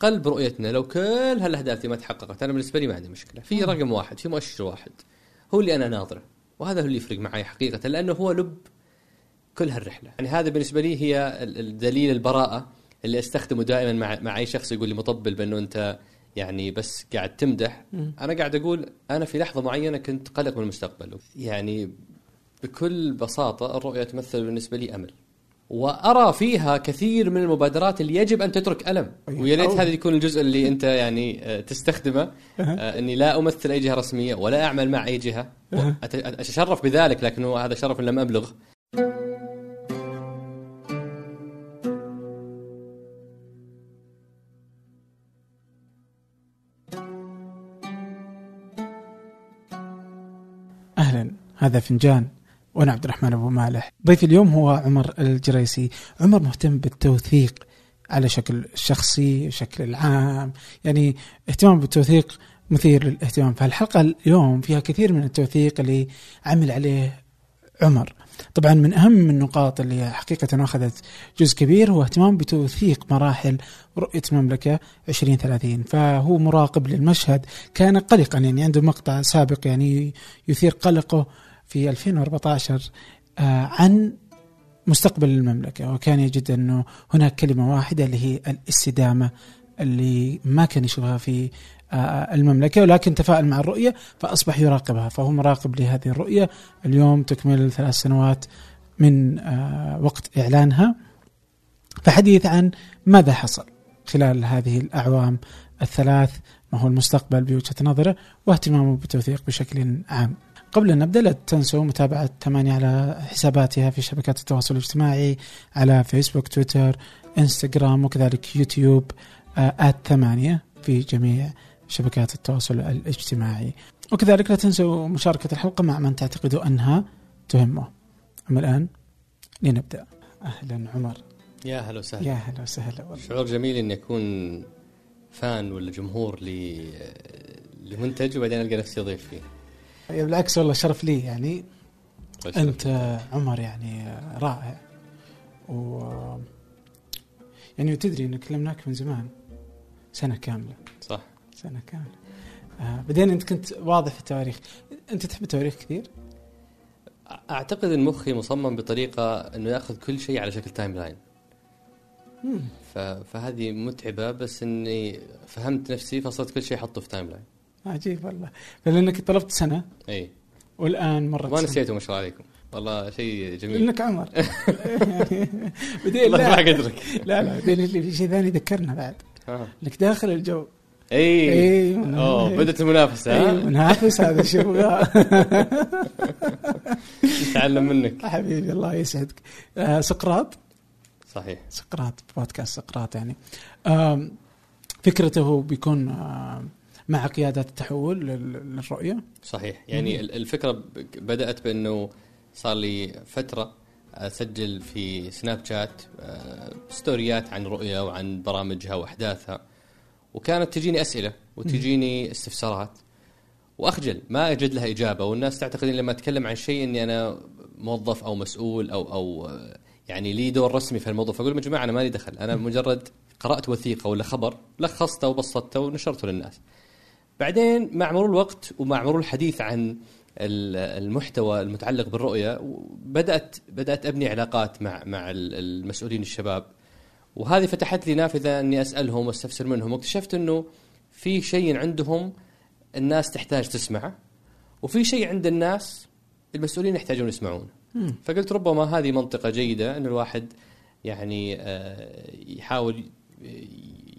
قلب رؤيتنا لو كل هالأهداف دي ما تحققت أنا بالنسبة لي ما عندي مشكلة. في رقم واحد في مؤشر واحد هو اللي أنا ناظره وهذا هو اللي يفرق معي حقيقة لأنه هو لب كل هالرحلة. يعني هذا بالنسبة لي هي ال- الدليل البراءة اللي أستخدمه دائما مع مع أي شخص يقول لي مطبل بأنه أنت يعني بس قاعد تمدح. أنا قاعد أقول أنا في لحظة معينة كنت قلق من المستقبل يعني بكل بساطة الرؤية تمثل بالنسبة لي أمل. وأرى فيها كثير من المبادرات اللي يجب أن تترك ألم. أيوة. ويا ريت هذا يكون الجزء اللي أنت يعني آه، تستخدمه. آه، إني لا أمثل أي جهة رسمية ولا أعمل مع أي جهة. أتشرف بذلك لكن هو هذا شرف لم أبلغ. أهلا. هذا فنجان. وأنا عبد الرحمن أبو مالح. ضيف اليوم هو عمر الجريسي. عمر مهتم بالتوثيق على شكل شخصي شكل العام يعني اهتمام بالتوثيق مثير للاهتمام. فالحلقة اليوم فيها كثير من التوثيق اللي عمل عليه عمر. طبعا من أهم النقاط اللي حقيقة أخذت جزء كبير هو اهتمام بتوثيق مراحل رؤية المملكة 2030 فهو مراقب للمشهد كان قلقا يعني عنده مقطع سابق يعني يثير قلقه في 2014 آه، عن مستقبل المملكة. وكان يجد أنه هناك كلمة واحدة اللي هي الاستدامة اللي ما كان يشوفها في آه، المملكة ولكن تفاعل مع الرؤية فأصبح يراقبها فهو مراقب لهذه الرؤية. اليوم تكمل ثلاث سنوات من آه، وقت إعلانها. فحديث عن ماذا حصل خلال هذه الأعوام الثلاث ما هو المستقبل بوجهة نظره واهتمامه بالتوثيق بشكل عام. قبل أن نبدأ لا تنسوا متابعة ثمانية على حساباتها في شبكات التواصل الاجتماعي على فيسبوك تويتر انستغرام وكذلك يوتيوب آه، آت ثمانية في جميع شبكات التواصل الاجتماعي. وكذلك لا تنسوا مشاركة الحلقة مع من تعتقدوا أنها تهمه. أما الآن لنبدأ. أهلا عمر. يا هلا وسهلا. يا هلا وسهلا والله. شعور جميل إني أكون فان ولا جمهور ل لمنتج وبعدين ألقى نفسي ضيف فيه. بالعكس والله شرف لي يعني. أنت عمر يعني رائع. و يعني تدري ان كلمناك من زمان سنة كاملة. صح. سنة كاملة. آه بعدين أنت كنت واضح في التواريخ. أنت تحب التواريخ كثير؟ أعتقد إن مخي مصمم بطريقة إنه يأخذ كل شيء على شكل timeline. ف... فهذه متعبة بس إني فهمت نفسي فصرت كل شيء أحطه في timeline عجيب والله. فلانك طلبت سنة. اي والآن مرت ما. نسيته ما شاء الله عليكم. والله شيء جميل. لأنك عمر. يعني بعدين لا. قدرك. لا لا بعدين في شيء ثاني ذكرنا بعد. آه. إنك داخل الجو. اي اي أوه بدأت المنافسة اي ها منافس هذا شو؟ نتعلم منك. حبيبي الله يسعدك. آه سقراط؟ صحيح. سقراط بودكاست سقراط يعني. آم، فكرته بيكون آم، مع قيادة التحول لل- للرؤية؟ صحيح. يعني ال- الفكرة بدأت بأنه صار لي فترة أسجل في سناب شات ستوريات عن رؤية وعن برامجها وأحداثها وكانت تجيني أسئلة وتجيني استفسارات وأخجل ما أجد لها إجابة والناس تعتقد لما أتكلم عن شيء إني أنا موظف أو مسؤول أو أو آه، يعني لي دور رسمي في الموضوع فأقول لهم يا جماعة أنا مالي دخل أنا مجرد قرأت وثيقة ولا خبر لخصته وبسطته ونشرته للناس. بعدين مع مرور الوقت ومع مرور الحديث عن ال- المحتوى المتعلق بالرؤية بدات بدأت أبني علاقات مع مع ال- المسؤولين الشباب وهذه فتحت لي نافذة أني أسألهم وأستفسر منهم واكتشفت إنه في شيء عندهم الناس تحتاج تسمعه وفي شيء عند الناس المسؤولين يحتاجون يسمعونه. فقلت ربما هذه منطقة جيدة إن الواحد يعني آه، يحاول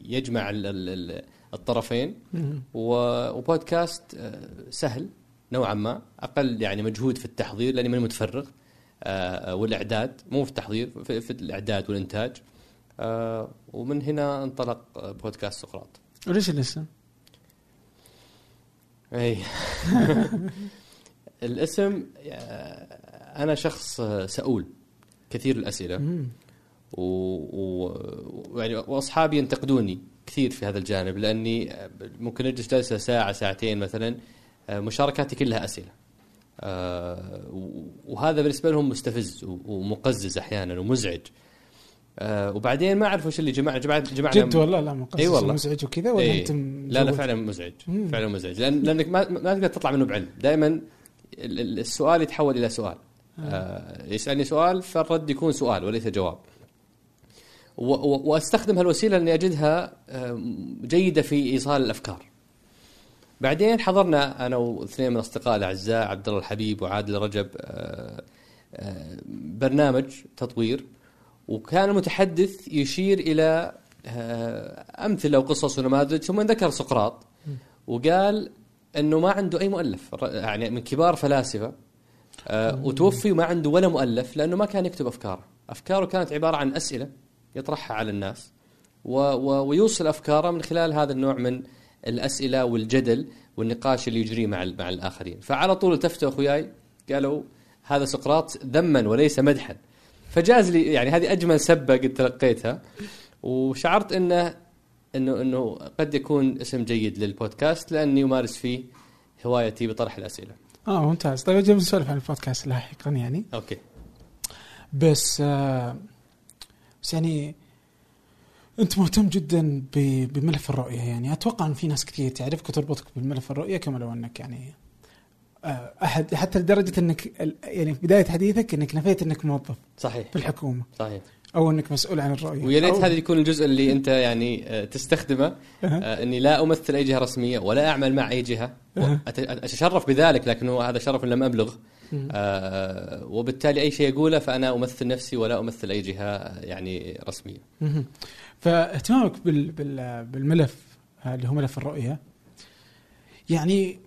يجمع ال- ال- الطرفين. وبودكاست آه، سهل نوعا ما. أقل يعني مجهود في التحضير لأني ماني متفرغ آه، والإعداد مو في التحضير في, في الإعداد والإنتاج. آه، ومن هنا انطلق بودكاست سقراط. وليش الاسم؟ اي الاسم أنا شخص سؤول كثير الأسئلة. و... و... يعني وأصحابي ينتقدوني. كثير في هذا الجانب لأني ممكن أجلس جلسة ساعة ساعتين مثلا مشاركاتي كلها أسئلة. آه، وهذا بالنسبة لهم مستفز ومقزز أحيانا ومزعج. آه وبعدين ما أعرف وش اللي جمعنا جمعنا جمعنا جد والله لا مو قصدي إي والله مزعج وكذا ولا إيه. أنتم لا لا؟ فعلا مزعج مم. فعلا مزعج لأن لأنك ما ما تقدر تطلع منه بعلم دائما ال- ال- السؤال يتحول إلى سؤال آه يسألني سؤال فالرد يكون سؤال وليس جواب وأستخدم هالوسيلة لأني أجدها آه، جيدة في إيصال الأفكار. بعدين حضرنا أنا واثنين من اصدقائي الأعزاء عبد الله الحبيب وعادل رجب آه، آه، برنامج تطوير وكان المتحدث يشير إلى أمثلة وقصص ونماذج ثم ذكر سقراط وقال إنه ما عنده أي مؤلف يعني من كبار فلاسفة وتوفي وما عنده ولا مؤلف لأنه ما كان يكتب أفكاره، أفكاره كانت عبارة عن أسئلة يطرحها على الناس و و ويوصل أفكاره من خلال هذا النوع من الأسئلة والجدل والنقاش اللي يجري مع مع الآخرين، فعلى طول التفتوا أخوياي قالوا هذا سقراط ذما وليس مدحا. فجاز لي يعني هذه أجمل سبة قد تلقيتها وشعرت إنه إنه إنه قد يكون اسم جيد للبودكاست لأني أمارس فيه هوايتي بطرح الأسئلة. آه ممتاز طيب أجي نسولف عن البودكاست لاحقا يعني أوكي. بس آه بس يعني أنت مهتم جدا بملف الرؤية. يعني أتوقع إن في ناس كثير تعرفك وتربطك بالملف الرؤية كما لو أنك يعني آه احد حتى لدرجة إنك يعني في بداية حديثك إنك نفيت إنك موظف صحيح. في الحكومة. صحيح. أو إنك مسؤول عن الرؤية. ويا ريت هذا يكون الجزء اللي أنت يعني آه، تستخدمه. آه، إني لا أمثل أي جهة رسمية ولا أعمل مع أي جهة. أتشرف بذلك لكنه هذا شرف لم أبلغ. آه، وبالتالي أي شيء اقوله فأنا أمثل نفسي ولا أمثل أي جهة يعني رسمية. فاهتمامك بال بال بالملف اللي هو ملف الرؤية يعني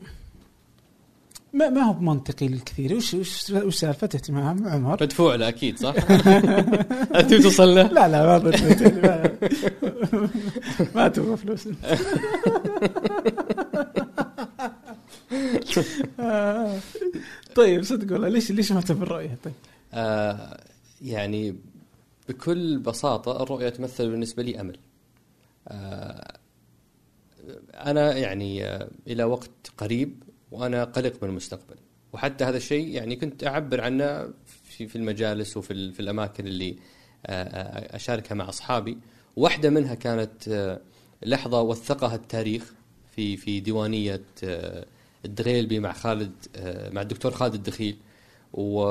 ما ما هو منطقي للكثير وش وش وش سالفه اهتمام عمر؟ مدفوع له أكيد صح؟ أنت توصل له لا لا ما ما, ما تبغى فلوس. آه. طيب صدق والله ليش ليش مهتم بالرؤيه طيب؟ آه، يعني بكل بساطة الرؤية تمثل بالنسبة لي أمل. آه، أنا يعني آه، إلى وقت قريب وأنا قلق من المستقبل. وحتى هذا الشيء يعني كنت أعبر عنه في في المجالس وفي في الأماكن اللي آه، آه، أشاركها مع أصحابي. واحدة منها كانت آه، لحظة وثقها التاريخ في في ديوانية آه، الدغيلبي مع خالد آه، مع الدكتور خالد الدخيل. و...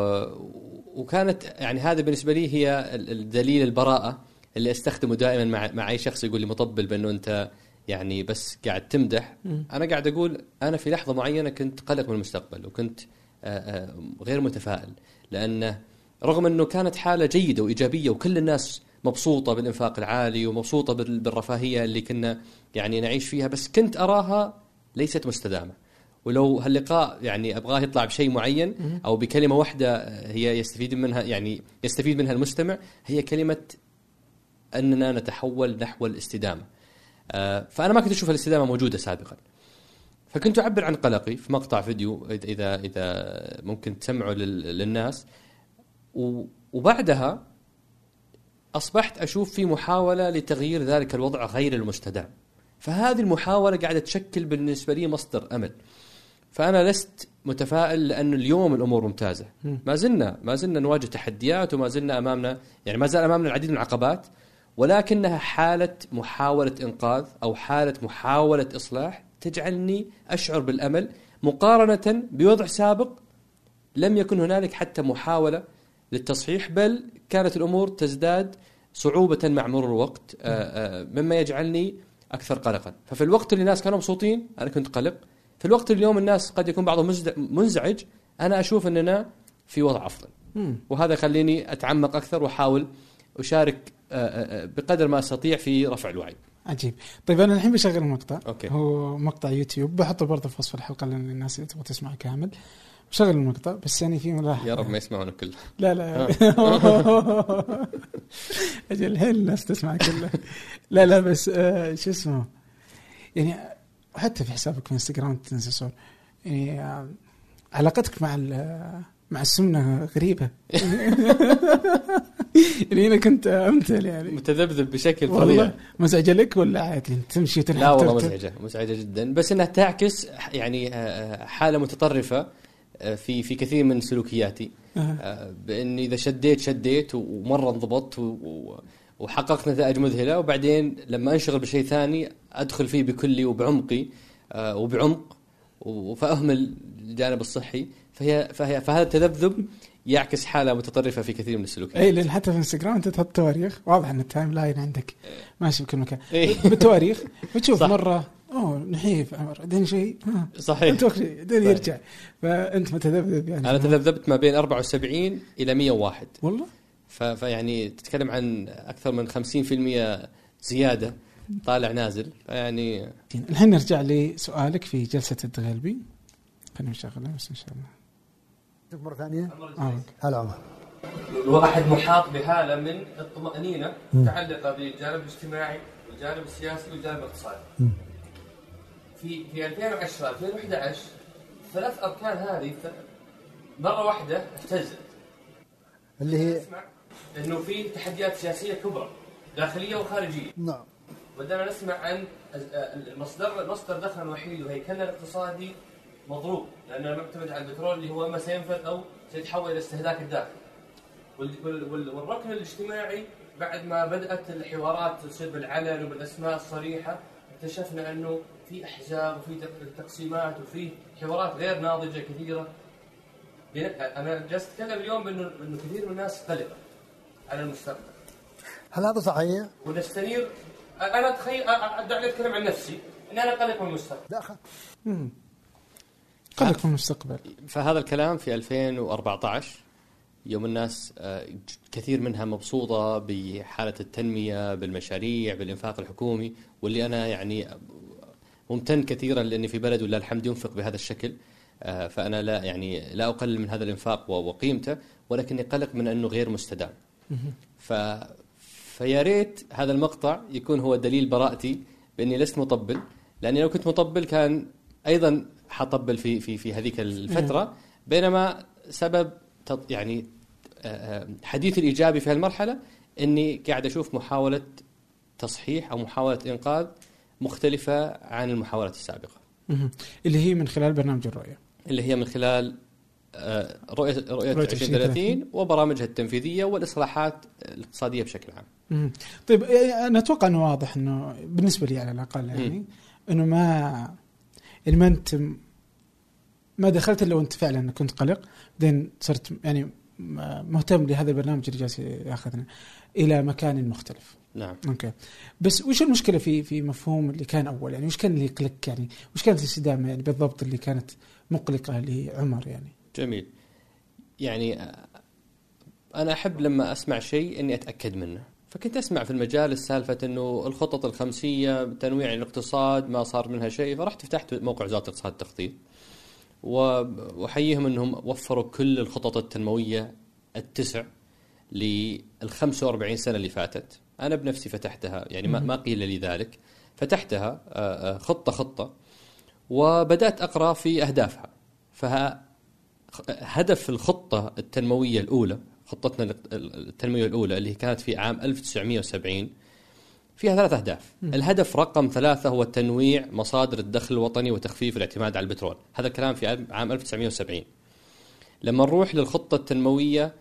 وكانت يعني هذا بالنسبة لي هي ال- الدليل البراءة اللي أستخدمه دائما مع مع أي شخص يقول لي مطبل بأنه أنت يعني بس قاعد تمدح. أنا قاعد أقول أنا في لحظة معينة كنت قلق من المستقبل وكنت آه، آه، غير متفائل لأنه رغم أنه كانت حالة جيدة وإيجابية وكل الناس مبسوطة بالإنفاق العالي ومبسوطة بال- بالرفاهية اللي كنا يعني نعيش فيها بس كنت أراها ليست مستدامة. ولو هاللقاء يعني أبغاه يطلع بشيء معين. أو بكلمة واحدة هي يستفيد منها يعني يستفيد منها المستمع هي كلمة أننا نتحول نحو الاستدامة. آه، فأنا ما كنت أشوف الاستدامة موجودة سابقا. فكنت أعبر عن قلقي في مقطع فيديو اذا اذا ممكن تسمعه لل- للناس وبعدها أصبحت أشوف في محاولة لتغيير ذلك الوضع غير المستدام. فهذه المحاولة قاعدة تشكل بالنسبة لي مصدر أمل. فأنا لست متفائل لأنه اليوم الأمور ممتازة. مم. ما زلنا ما زلنا نواجه تحديات وما زلنا أمامنا يعني ما زال أمامنا العديد من العقبات ولكنها حالة محاولة إنقاذ أو حالة محاولة إصلاح تجعلني أشعر بالأمل مقارنة بوضع سابق لم يكن هنالك حتى محاولة للتصحيح بل كانت الأمور تزداد صعوبة مع مرور الوقت آه، آه، مما يجعلني أكثر قلقا. ففي الوقت اللي الناس كانوا مبسوطين أنا كنت قلق. في الوقت اليوم الناس قد يكون بعضهم منزعج أنا أشوف أننا في وضع أفضل. وهذا يخليني أتعمق أكثر وأحاول أشارك آه، آه، آه، بقدر ما أستطيع في رفع الوعي. عجيب. طيب أنا الحين بشغل مقطع. أوكي. هو مقطع يوتيوب. بحطه برضه في وصف الحلقة لأن الناس اللي تبغى تسمع كامل. بشغل المقطع بس يعني في ملاحظة. يا رب ما يسمعونه كله. لا لا. أجل الحين الناس تسمع كله؟ لا لا بس آه شو اسمه؟ يعني حتى في حسابك في انستغرام تنزل صور يعني آه علاقتك مع ال- مع السمنة غريبة. يعني أنا كنت أمثل يعني. متذبذب بشكل فظيع. مزعجة لك ولا عادي؟ تمشي وتنحب لا والله؟ مزعجة مزعجة جدا. بس إنها تعكس يعني آه، حالة متطرفة آه، في في كثير من سلوكياتي. آه. آه، بإني إذا شديت شديت ومرة انضبطت و- وحققت نتائج مذهله وبعدين لما أنشغل بشيء ثاني أدخل فيه بكلي وبعمقي آه، وبعمق فاهمل الجانب الصحي. فهي فهي فهذا التذبذب يعكس حالة متطرفة في كثير من السلوكيات. اي لأن حتى في انستغرام أنت تحط تواريخ. واضح إن ال timeline عندك ماشي بكل مكان. إيه. بالتواريخ بتشوف صح. مرة أوه نحيف عمر بعدين شيء صحيح. بعدين يرجع. فأنت متذبذب يعني. أنا تذبذبت ما بين 74 إلى 101 والله؟ فيعني تتكلم عن أكثر من 50% زيادة طالع نازل فيعني الحين نرجع لسؤالك في جلسة الدغلبي خلينا نشغلها بس إن شاء الله مرة ثانية؟ آه. هلا عمر الواحد محاط بحالة من الطمأنينة متعلقة بالجانب الاجتماعي والجانب السياسي والجانب الاقتصادي. في في 2010 2011 ثلاث أركان هذه مرة واحدة اهتزت. اللي هي إنه في تحديات سياسية كبرى داخلية وخارجية. نعم. بدأنا نسمع عن المصدر مصدر دخل وحيد وهيكلنا الاقتصادي مضروب لأنه معتمد على البترول اللي هو اما سينفذ أو سيتحول إلى استهلاك الداخل. والركن الاجتماعي بعد ما بدأت الحوارات تصير بالعلن وبالأسماء الصريحة اكتشفنا أنه في أحزاب وفي تقسيمات وفي حوارات غير ناضجة كثيرة. أنا جالس أتكلم اليوم بانه انه كثير من الناس قلقه على المستقبل. هل هذا صحيح؟ ونستنير أنا اتخيل دعني أتكلم عن نفسي اني أنا قلق من المستقبل. لا أخ... قلق من المستقبل فهذا الكلام في 2014 يوم الناس آه، كثير منها مبسوطة بحالة التنمية بالمشاريع بالإنفاق الحكومي واللي أنا يعني ممتن كثيرا لأني في بلد ولا الحمد ينفق بهذا الشكل آه، فأنا لا يعني لا أقلل من هذا الإنفاق وقيمته ولكني قلق من أنه غير مستدام ف فيا ريت هذا المقطع يكون هو دليل براءتي بأني لست مطبل لأني لو كنت مطبل كان أيضا حطبل في في في هذيك الفترة بينما سبب يعني آه، آه، حديث الإيجابي في هالمرحلة أني قاعد أشوف محاولة تصحيح أو محاولة إنقاذ مختلفة عن المحاولات السابقة. اللي هي من خلال برنامج الرؤية. اللي هي من خلال رؤيه رؤية 2030 وبرامجها التنفيذية والإصلاحات الاقتصادية بشكل عام. طيب أنا أتوقع إنه واضح إنه بالنسبة لي على الأقل يعني إنه ما يعني ما أنت ما دخلت إلا وأنت فعلا كنت قلق بعدين صرت يعني مهتم لهذا البرنامج اللي جالس يأخذنا إلى مكان مختلف. نعم. أوكي. بس وش المشكلة في في مفهوم اللي كان أول يعني وش كان اللي يقلق يعني وش كانت الاستدامة يعني بالضبط اللي كانت مقلقة لعمر يعني؟ جميل. يعني أنا أحب لما أسمع شيء إني أتأكد منه. فكنت أسمع في المجالس سالفه إنه الخطط الخمسية تنويع الاقتصاد ما صار منها شيء فرحت فتحت موقع وزارة الاقتصاد التخطيط وأحييهم إنهم وفروا كل الخطط التنموية التسع لل 45 سنة اللي فاتت أنا بنفسي فتحتها يعني ما ما قيل لي ذلك فتحتها آه، آه، خطة خطة وبدأت أقرأ في أهدافها فهدف الخطة التنموية الأولى خطتنا التنموية الأولى اللي كانت في عام 1970 فيها ثلاث أهداف. م. الهدف رقم ثلاثة هو تنويع مصادر الدخل الوطني وتخفيف الاعتماد على البترول. هذا الكلام في عام 1970 لما نروح للخطة التنموية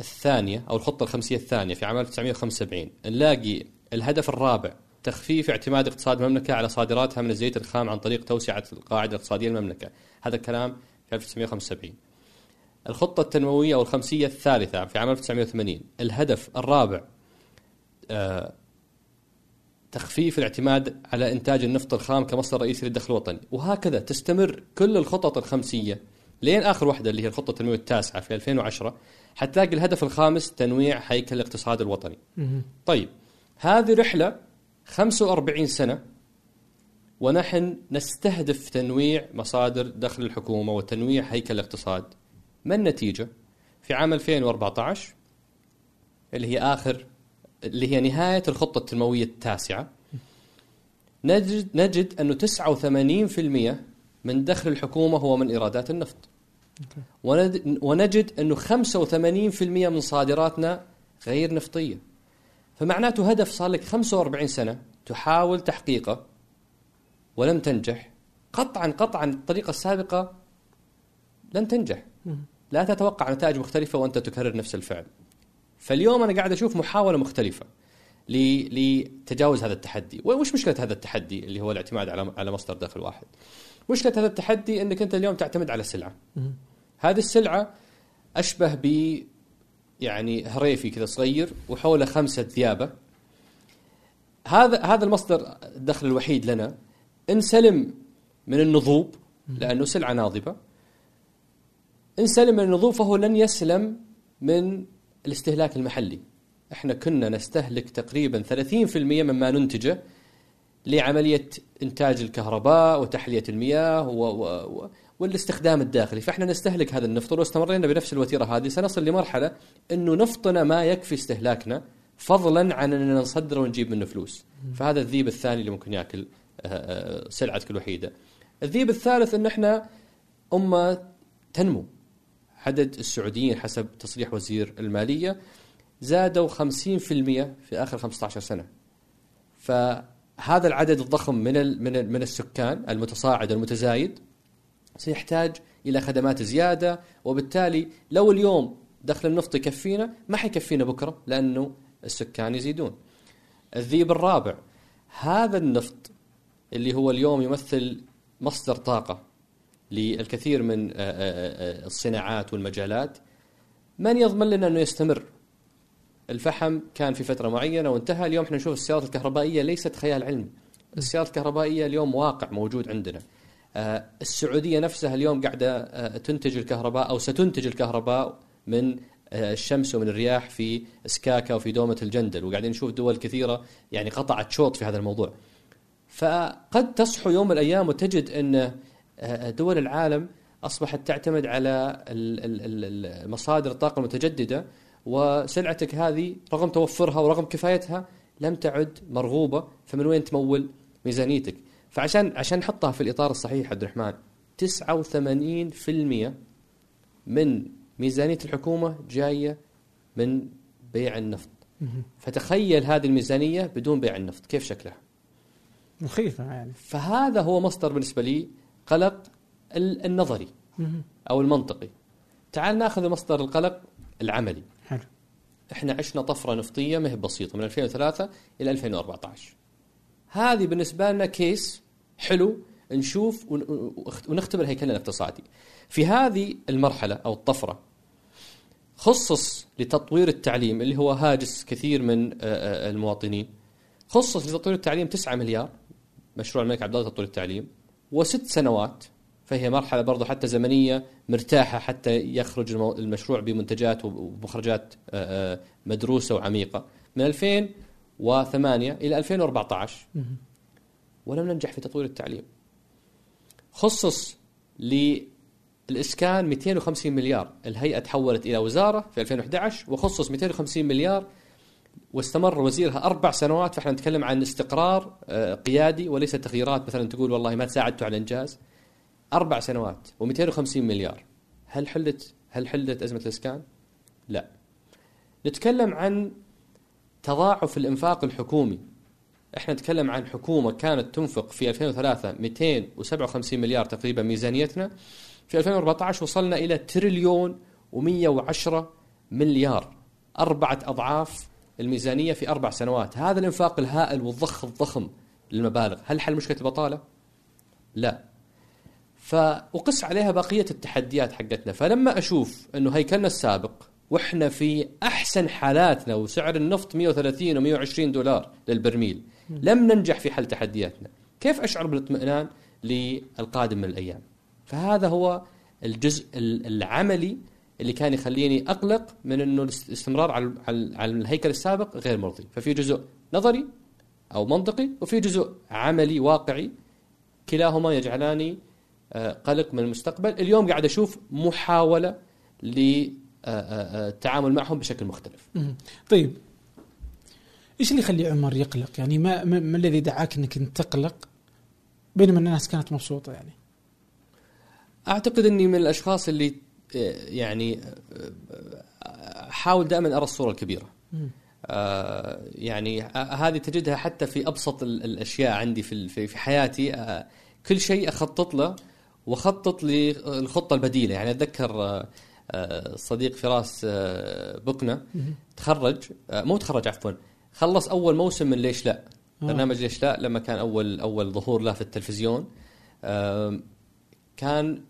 الثانية أو الخطة الخمسية الثانية في عام 1975 نلاقي الهدف الرابع تخفيف اعتماد اقتصاد المملكة على صادراتها من الزيت الخام عن طريق توسعة القاعدة الاقتصادية للمملكة هذا الكلام في 1975 الخطة التنموية أو الخمسية الثالثة في عام 1980 الهدف الرابع آه تخفيف الاعتماد على إنتاج النفط الخام كمصدر رئيسي للدخل الوطني. وهكذا تستمر كل الخطط الخمسية لين آخر واحدة اللي هي الخطة التنموية التاسعة في 2010 حتلاقي الهدف الخامس تنويع هيكل الاقتصاد الوطني. طيب هذه رحلة 45 سنة ونحن نستهدف تنويع مصادر دخل الحكومة وتنويع هيكل الاقتصاد. ما النتيجة؟ في عام 2014 اللي هي آخر اللي هي نهاية الخطة التنموية التاسعة نجد نجد أنه 89% من دخل الحكومة هو من إيرادات النفط. ونجد أنه 85% من صادراتنا غير نفطية. فمعناته هدف صار لك 45 سنة تحاول تحقيقه ولم تنجح. قطعا قطعا الطريقة السابقة لن تنجح. لا تتوقع نتائج مختلفة وأنت تكرر نفس الفعل. فاليوم أنا قاعد أشوف محاولة مختلفة لتجاوز هذا التحدي. وش مشكلة هذا التحدي اللي هو الاعتماد على على مصدر دخل واحد؟ مشكلة هذا التحدي إنك أنت اليوم تعتمد على سلعة. هذه السلعة أشبه ب يعني هريفي كذا صغير وحوله خمسة ذيابة. هذا هذا المصدر الدخل الوحيد لنا. ان سلم من النضوب لأنه سلعة ناضبة. ان سلم من النضوب فهو لن يسلم من الاستهلاك المحلي. إحنا كنا نستهلك تقريبا 30% مما ننتجه لعملية إنتاج الكهرباء وتحلية المياه و و و والاستخدام الداخلي. فإحنا نستهلك هذا النفط ولو استمرينا بنفس الوتيرة هذه سنصل لمرحلة إنه نفطنا ما يكفي استهلاكنا فضلا عن أننا نصدره ونجيب منه فلوس. فهذا الذيب الثاني اللي ممكن يأكل آه، سلعتك الوحيدة. الذيب الثالث إن إحنا أمة تنمو. عدد السعوديين حسب تصريح وزير المالية زادوا 50% في آخر 15 سنة. فهذا العدد الضخم من من من السكان المتصاعد المتزايد سيحتاج إلى خدمات زيادة وبالتالي لو اليوم دخل النفط يكفينا ما حيكفينا بكرة لأنه السكان يزيدون. الذيب الرابع هذا النفط اللي هو اليوم يمثل مصدر طاقة للكثير من آه، آه، آه، الصناعات والمجالات. من يضمن لنا أنه يستمر؟ الفحم كان في فترة معينة وانتهى. اليوم إحنا نشوف السيارات الكهربائية ليست خيال علمي. السيارات الكهربائية اليوم واقع موجود عندنا. السعودية نفسها اليوم قاعدة تنتج الكهرباء أو ستنتج الكهرباء من الشمس ومن الرياح في سكاكا وفي دومة الجندل. وقاعدين نشوف دول كثيرة يعني قطعت شوط في هذا الموضوع. فقد تصحو يوم من الأيام وتجد أن آه، دول العالم أصبحت تعتمد على مصادر الطاقة المتجددة وسلعتك هذه رغم توفرها ورغم كفايتها لم تعد مرغوبة فمن وين تمول ميزانيتك؟ فعشان عشان نحطها في الإطار الصحيح عبد الرحمن 89% من ميزانية الحكومة جاية من بيع النفط فتخيل هذه الميزانية بدون بيع النفط كيف شكلها؟ مخيفه يعني فهذا هو مصدر بالنسبة لي قلق ال- النظري أو المنطقي. تعال ناخذ مصدر القلق العملي. حلو إحنا عشنا طفرة نفطية ما هي بسيطة من 2003 إلى 2014. هذه بالنسبة لنا كيس حلو نشوف ون- ون- ونختبر هيكلنا الاقتصادي. في هذه المرحلة أو الطفرة خصص لتطوير التعليم اللي هو هاجس كثير من آه، آه، المواطنين خصص لتطوير التعليم 9 مليار مشروع الملك عبد الله لتطوير التعليم وست سنوات فهي مرحلة برضو حتى زمنية مرتاحة حتى يخرج المشروع بمنتجات ومخرجات آه، آه، مدروسة وعميقة. من 2008 إلى 2014 ولم ننجح في تطوير التعليم. خصص للإسكان 250 مليار. الهيئة تحولت إلى وزارة في 2011 وخصص 250 مليار واستمر وزيرها أربع سنوات فإحنا نتكلم عن استقرار آه، قيادي وليس تغييرات. مثلا تقول والله ما ساعدتوا على الإنجاز أربع سنوات و250 مليار. هل حلت هل حلت أزمة الإسكان؟ لا. نتكلم عن تضاعف الإنفاق الحكومي. إحنا نتكلم عن حكومة كانت تنفق في 2003 257 مليار تقريبا ميزانيتنا. في 2014 وصلنا إلى تريليون و110 مليار. أربعة أضعاف الميزانية في أربع سنوات. هذا الإنفاق الهائل والضخ الضخم للمبالغ. هل حل مشكلة البطالة؟ لا. فأقص عليها بقية التحديات حقتنا. فلما أشوف أنه هيكلنا السابق وإحنا في أحسن حالاتنا وسعر النفط 130 و120 دولار للبرميل لم ننجح في حل تحدياتنا كيف أشعر بالاطمئنان للقادم من الأيام؟ فهذا هو الجزء ال- العملي اللي كان يخليني أقلق من أنه الاستمرار على على الهيكل السابق غير مرضي ففي جزء نظري أو منطقي وفي جزء عملي واقعي كلاهما يجعلاني آه، قلق من المستقبل اليوم قاعد أشوف محاولة للتعامل معهم بشكل مختلف. طيب إيش اللي يخلي عمر يقلق؟ يعني ما ما, الذي دعاك إنك أنت تقلق بينما الناس كانت مبسوطة يعني؟ أعتقد أني من الأشخاص اللي آه، يعني أحاول دائما أرى الصورة الكبيرة. مم. آه، يعني آه، هذه تجدها حتى في أبسط ال- الأشياء عندي في في حياتي. آه، كل شيء أخطط له وأخطط للخطة البديلة. يعني أتذكر آه، صديق فراس بكنة تخرج مو تخرج عفوا خلص أول موسم من ليش لا. برنامج ليش لا لما كان أول أول ظهور له في التلفزيون. كان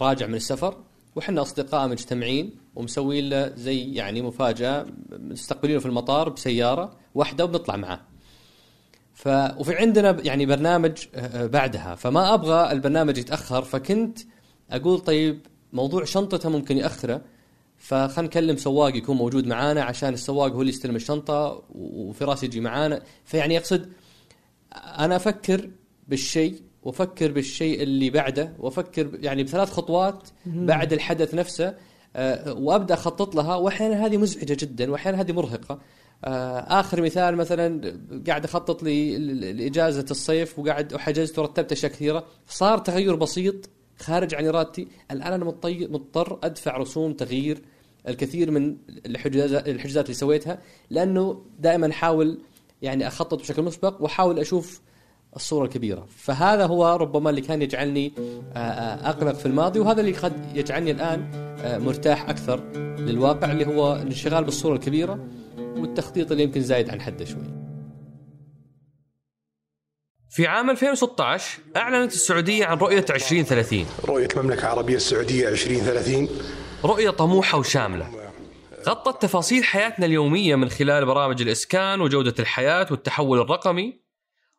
راجع من السفر. وحنا أصدقاء مجتمعين ومسوين له زي يعني مفاجأة مستقبلينه في المطار بسيارة واحدة وبنطلع معاه. ف وفي عندنا يعني برنامج آه، بعدها. فما أبغى البرنامج يتأخر فكنت أقول طيب موضوع شنطته ممكن يأخره. فخلنا نكلم سواق يكون موجود معانا عشان السواق هو اللي يستلم الشنطة وفراس يجي معانا. فيعني أقصد أنا أفكر بالشيء وافكر بالشيء اللي بعده وافكر يعني بثلاث خطوات بعد الحدث نفسه آه، وأبدأ أخطط لها. واحيانا هذه مزعجة جدا واحيانا هذه مرهقة. آه، آخر مثال مثلا قاعد أخطط لإجازة الصيف وقاعد وحجزت ورتبت أشياء كثيرة. صار تغير بسيط خارج عن إرادتي. الآن أنا مضطر أدفع رسوم تغيير الكثير من الحجازات اللي سويتها لأنه دائما أحاول يعني أخطط بشكل مسبق وأحاول أشوف الصورة الكبيرة. فهذا هو ربما اللي كان يجعلني آه، آه، أقلق في الماضي وهذا اللي قد يجعلني الآن آه، مرتاح أكثر للواقع اللي هو الانشغال بالصورة الكبيرة والتخطيط اللي يمكن زايد عن حده شوي. في عام 2016 أعلنت السعودية عن رؤية 2030 رؤية المملكة العربية السعودية 2030 رؤية طموحة وشاملة. غطت تفاصيل حياتنا اليومية من خلال برامج الإسكان وجودة الحياة والتحول الرقمي.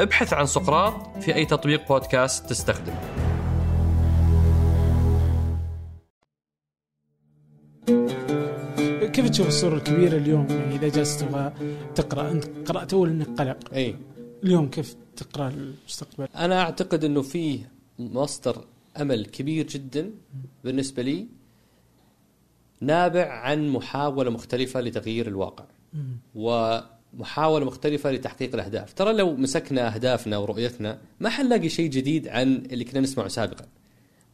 ابحث عن سقراط في أي تطبيق بودكاست تستخدم كيف تشوف الصورة الكبيرة اليوم؟ يعني إذا جلست تبغى تقرأ أنت قرأت أول إنك قلق. إي. اليوم كيف تقرأ المستقبل؟ أنا أعتقد إنه فيه مصدر أمل كبير جدا بالنسبة لي نابع عن محاولة مختلفة لتغيير الواقع. ومحاوله مختلفة لتحقيق الأهداف. ترى لو مسكنا أهدافنا ورؤيتنا ما حنلاقي شيء جديد عن اللي كنا نسمعه سابقا.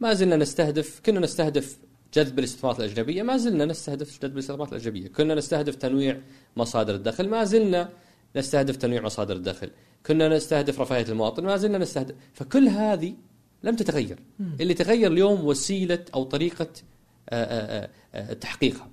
ما زلنا نستهدف كنا نستهدف جذب الاستثمارات الأجنبية ما زلنا نستهدف جذب الاستثمارات الأجنبية. كنا نستهدف تنويع مصادر الدخل ما زلنا نستهدف تنويع مصادر الدخل. كنا نستهدف رفاهية المواطن ما زلنا نستهدف. فكل هذه لم تتغير. اللي تغير اليوم وسيلة أو طريقة آه، آه، آه، تحقيقها.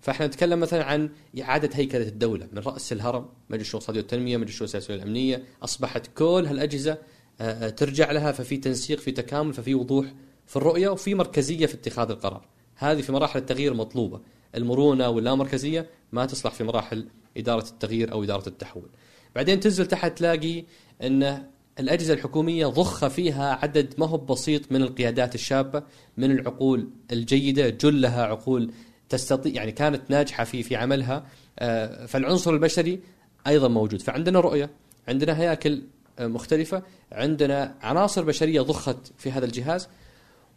فاحنا نتكلم مثلا عن إعادة هيكلة الدولة من رأس الهرم مجلس الشؤون الإقتصادية والتنمية مجلس الشؤون السياسية والأمنية أصبحت كل هالأجهزة آه، آه، ترجع لها ففي تنسيق في تكامل ففي وضوح في الرؤية وفي مركزية في اتخاذ القرار. هذه في مراحل التغيير مطلوبة. المرونة واللامركزية ما تصلح في مراحل إدارة التغيير أو إدارة التحول. بعدين تنزل تحت تلاقي إن الأجهزة الحكومية ضخ فيها عدد ما هو بسيط من القيادات الشابة من العقول الجيدة جلها عقول تستطيع يعني كانت ناجحة في في عملها. آه، فالعنصر البشري أيضا موجود. فعندنا رؤية عندنا هياكل آه، مختلفة عندنا عناصر بشرية ضخت في هذا الجهاز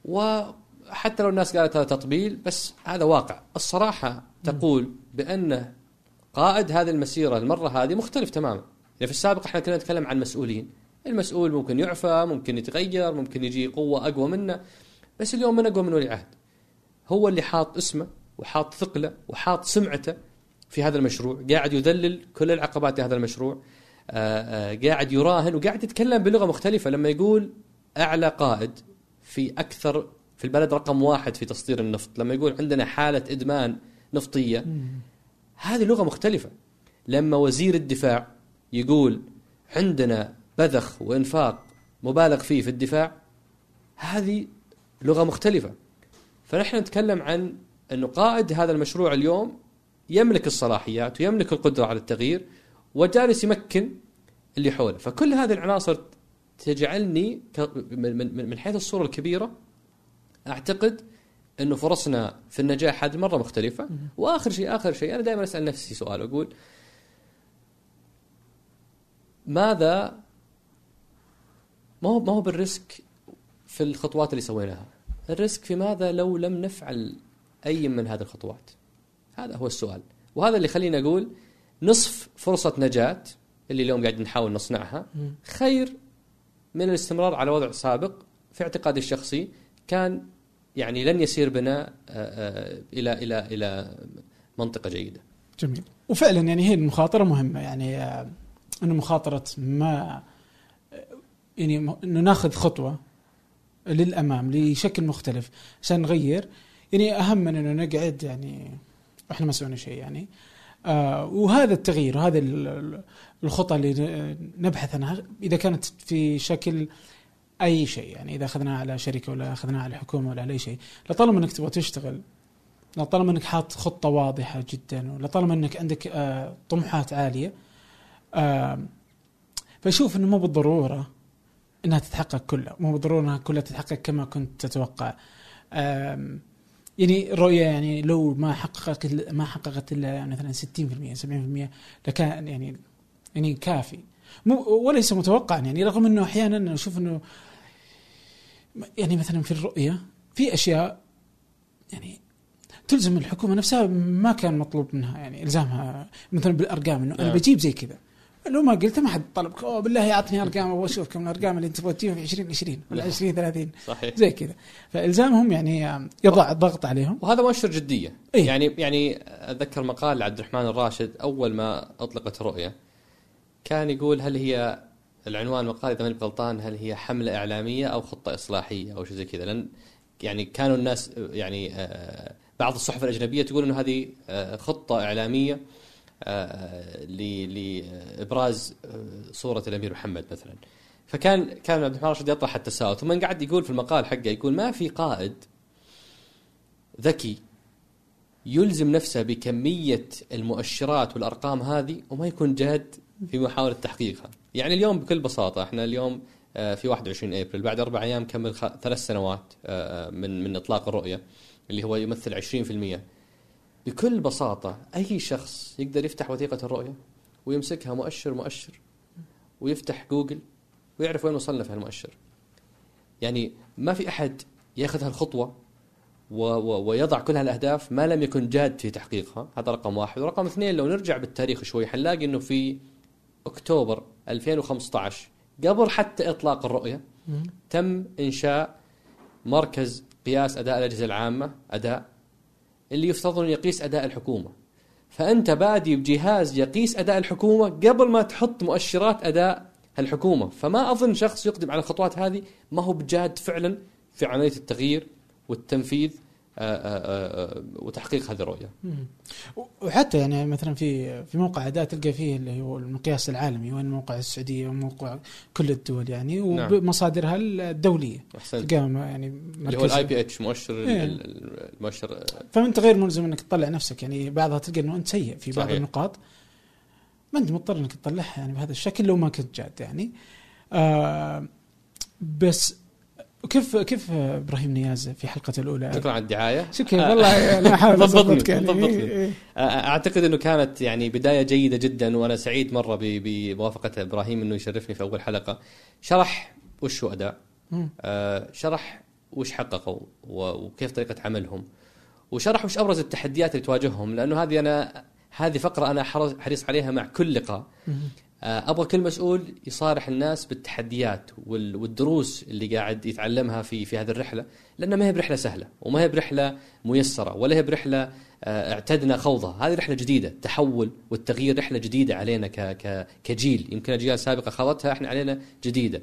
وحتى لو الناس قالت هذا تطبيل بس هذا واقع. الصراحة تقول بأن قائد هذه المسيرة المرة هذه مختلف تماما. يعني في السابق إحنا كنا نتكلم عن مسؤولين. المسؤول ممكن يعفى ممكن يتغير ممكن يجي قوة أقوى منه بس اليوم من أقوى من ولي عهد. هو اللي حاط اسمه وحاط ثقله وحاط سمعته في هذا المشروع قاعد يذلل كل العقبات لهذا المشروع آه، آه، قاعد يراهن وقاعد يتكلم بلغة مختلفة لما يقول أعلى قائد في أكثر في البلد رقم واحد في تصدير النفط لما يقول عندنا حالة إدمان نفطية. هذه لغة مختلفة. لما وزير الدفاع يقول عندنا بذخ وإنفاق مبالغ فيه في الدفاع هذه لغة مختلفة. فنحن نتكلم عن أنه قائد هذا المشروع اليوم يملك الصلاحيات ويملك القدرة على التغيير وجالس يمكن اللي حوله. فكل هذه العناصر تجعلني ك- من- من من حيث الصورة الكبيرة أعتقد أنه فرصنا في النجاح هذه مرة مختلفة. وآخر شيء آخر شيء أنا دائما أسأل نفسي سؤال أقول ماذا ما هو ما هو بال risk في الخطوات اللي سويناها؟ ال risk في ماذا لو لم نفعل أي من هذه الخطوات؟ هذا هو السؤال. وهذا اللي خلينا أقول نصف فرصة نجاح اللي اليوم قاعد نحاول نصنعها خير من الاستمرار على وضع سابق في اعتقادي الشخصي كان يعني لن يسير بنا آه، آه، إلى إلى إلى منطقة جيدة. جميل. وفعلا يعني هي المخاطرة مهمة. يعني آه، إنه مخاطرة ما يعني إنه ناخذ خطوة للأمام لشكل مختلف عشان نغير. يعني أهم من انه نقعد يعني إحنا ما سوينا شيء يعني. آه وهذا التغيير وهذا ال- ال- الخطى اللي نبحث عنها إذا كانت في شكل أي شيء يعني إذا أخذناها على شركة ولا أخذناها على حكومة ولا على أي شيء. لطالما إنك تبغى تشتغل لطالما إنك حاط خطة واضحة جدا ولطالما إنك عندك آه طموحات عالية آه فاشوف إنه مو بالضرورة إنها تتحقق كلها. مو بالضرورة إنها كلها تتحقق كما كنت تتوقع. آم، يعني الرؤية يعني لو ما حققت ما حققت إلا مثلا 60% 70% لكان يعني يعني كافي مو وليس متوقعا يعني رغم إنه أحيانا أشوف إنه يعني مثلا في الرؤية في أشياء يعني تلزم الحكومة نفسها ما كان مطلوب منها يعني إلزامها مثلا بالأرقام إنه أنا نعم. بجيب زي كذا لو ما قلت ما حد طلبك أوه بالله اعطني أرقام أبغى أشوف كم الأرقام اللي أنت تبغى تجيبها في 2020 ولا 2030 صحيح. زي كذا. فإلزامهم يعني يضع ضغط عليهم. وهذا مؤشر جدية. إيه؟ يعني يعني اتذكر مقال لعبد الرحمن الراشد أول ما أطلقت الرؤيه كان يقول هل هي العنوان المقال إذا ماني غلطان هل هي حملة إعلامية أو خطة إصلاحية أو شيء زي كذا؟ لأن يعني كانوا الناس يعني آه، بعض الصحف الأجنبية تقول إنه هذه آه، خطة إعلامية لإبراز آه، صورة الأمير محمد مثلا. فكان كان عبد الرحمن الراشد يطرح التساؤل ثم قعد يقول في المقال حقه يقول ما في قائد ذكي يلزم نفسه بكمية المؤشرات والأرقام هذه وما يكون جاد في محاولة تحقيقها. يعني اليوم بكل بساطة إحنا اليوم آه، في 21 إبريل بعد أربع أيام كمل ثلاث سنوات آه، من من إطلاق الرؤية اللي هو يمثل 20% بكل بساطة أي شخص يقدر يفتح وثيقة الرؤية ويمسكها مؤشر مؤشر ويفتح جوجل ويعرف وين وصلنا في هالمؤشر. يعني ما في أحد يأخذ هالخطوة و و ويضع كل هالأهداف ما لم يكن جاد في تحقيقها. هذا رقم واحد. ورقم اثنين لو نرجع بالتاريخ شوي حنلاقي إنه في أكتوبر 2015 قبل حتى إطلاق الرؤية تم إنشاء مركز قياس أداء الأجهزة العامة أداء اللي يفترض انه يقيس أداء الحكومة. فأنت بادي بجهاز يقيس أداء الحكومة قبل ما تحط مؤشرات أداء الحكومة. فما أظن شخص يقدم على الخطوات هذه ما هو بجاد فعلا في عملية التغيير والتنفيذ وتحقيق هذه الرؤية. وحتى يعني مثلا في في موقع اداء تلقى فيه اللي هو المقياس العالمي وين موقع السعودية وموقع كل الدول يعني نعم. ومصادرها الدولية. أحسنت. تلقاها يعني اللي هو ال IPH مؤشر إيه. ال- ال- المؤشر آه، فانت غير ملزم إنك تطلع نفسك. يعني بعضها تلقى إنه أنت سيء في بعض صحيح. النقاط. ما أنت مضطر إنك تطلعها يعني بهذا الشكل لو ما كنت جاد يعني. آه بس كيف كيف إبراهيم نياز في حلقته الأولى؟ شكرا على الدعاية؟ كيف؟ والله أنا أحاول ضبطني، ضبطني. إيه،. أعتقد إنه كانت يعني بداية جيدة جدا وأنا سعيد مرة بموافقة إبراهيم إنه يشرفني في أول حلقة. شرح وش هو اداء. آه، شرح وش حققوا وكيف طريقة عملهم. وشرح وش أبرز التحديات اللي تواجههم لأنه هذه أنا هذه فقرة أنا حريص عليها مع كل لقاء. أبغى كل مسؤول يصارح الناس بالتحديات وال- والدروس اللي قاعد يتعلمها في في هذه الرحلة لأنها ما هي برحلة سهلة وما هي برحلة ميسرة ولا هي برحلة آه، اعتدنا خوضها. هذه رحلة جديدة التحول والتغيير رحلة جديدة علينا ك ك كجيل. يمكن أجيال سابقة خاضتها إحنا علينا جديدة.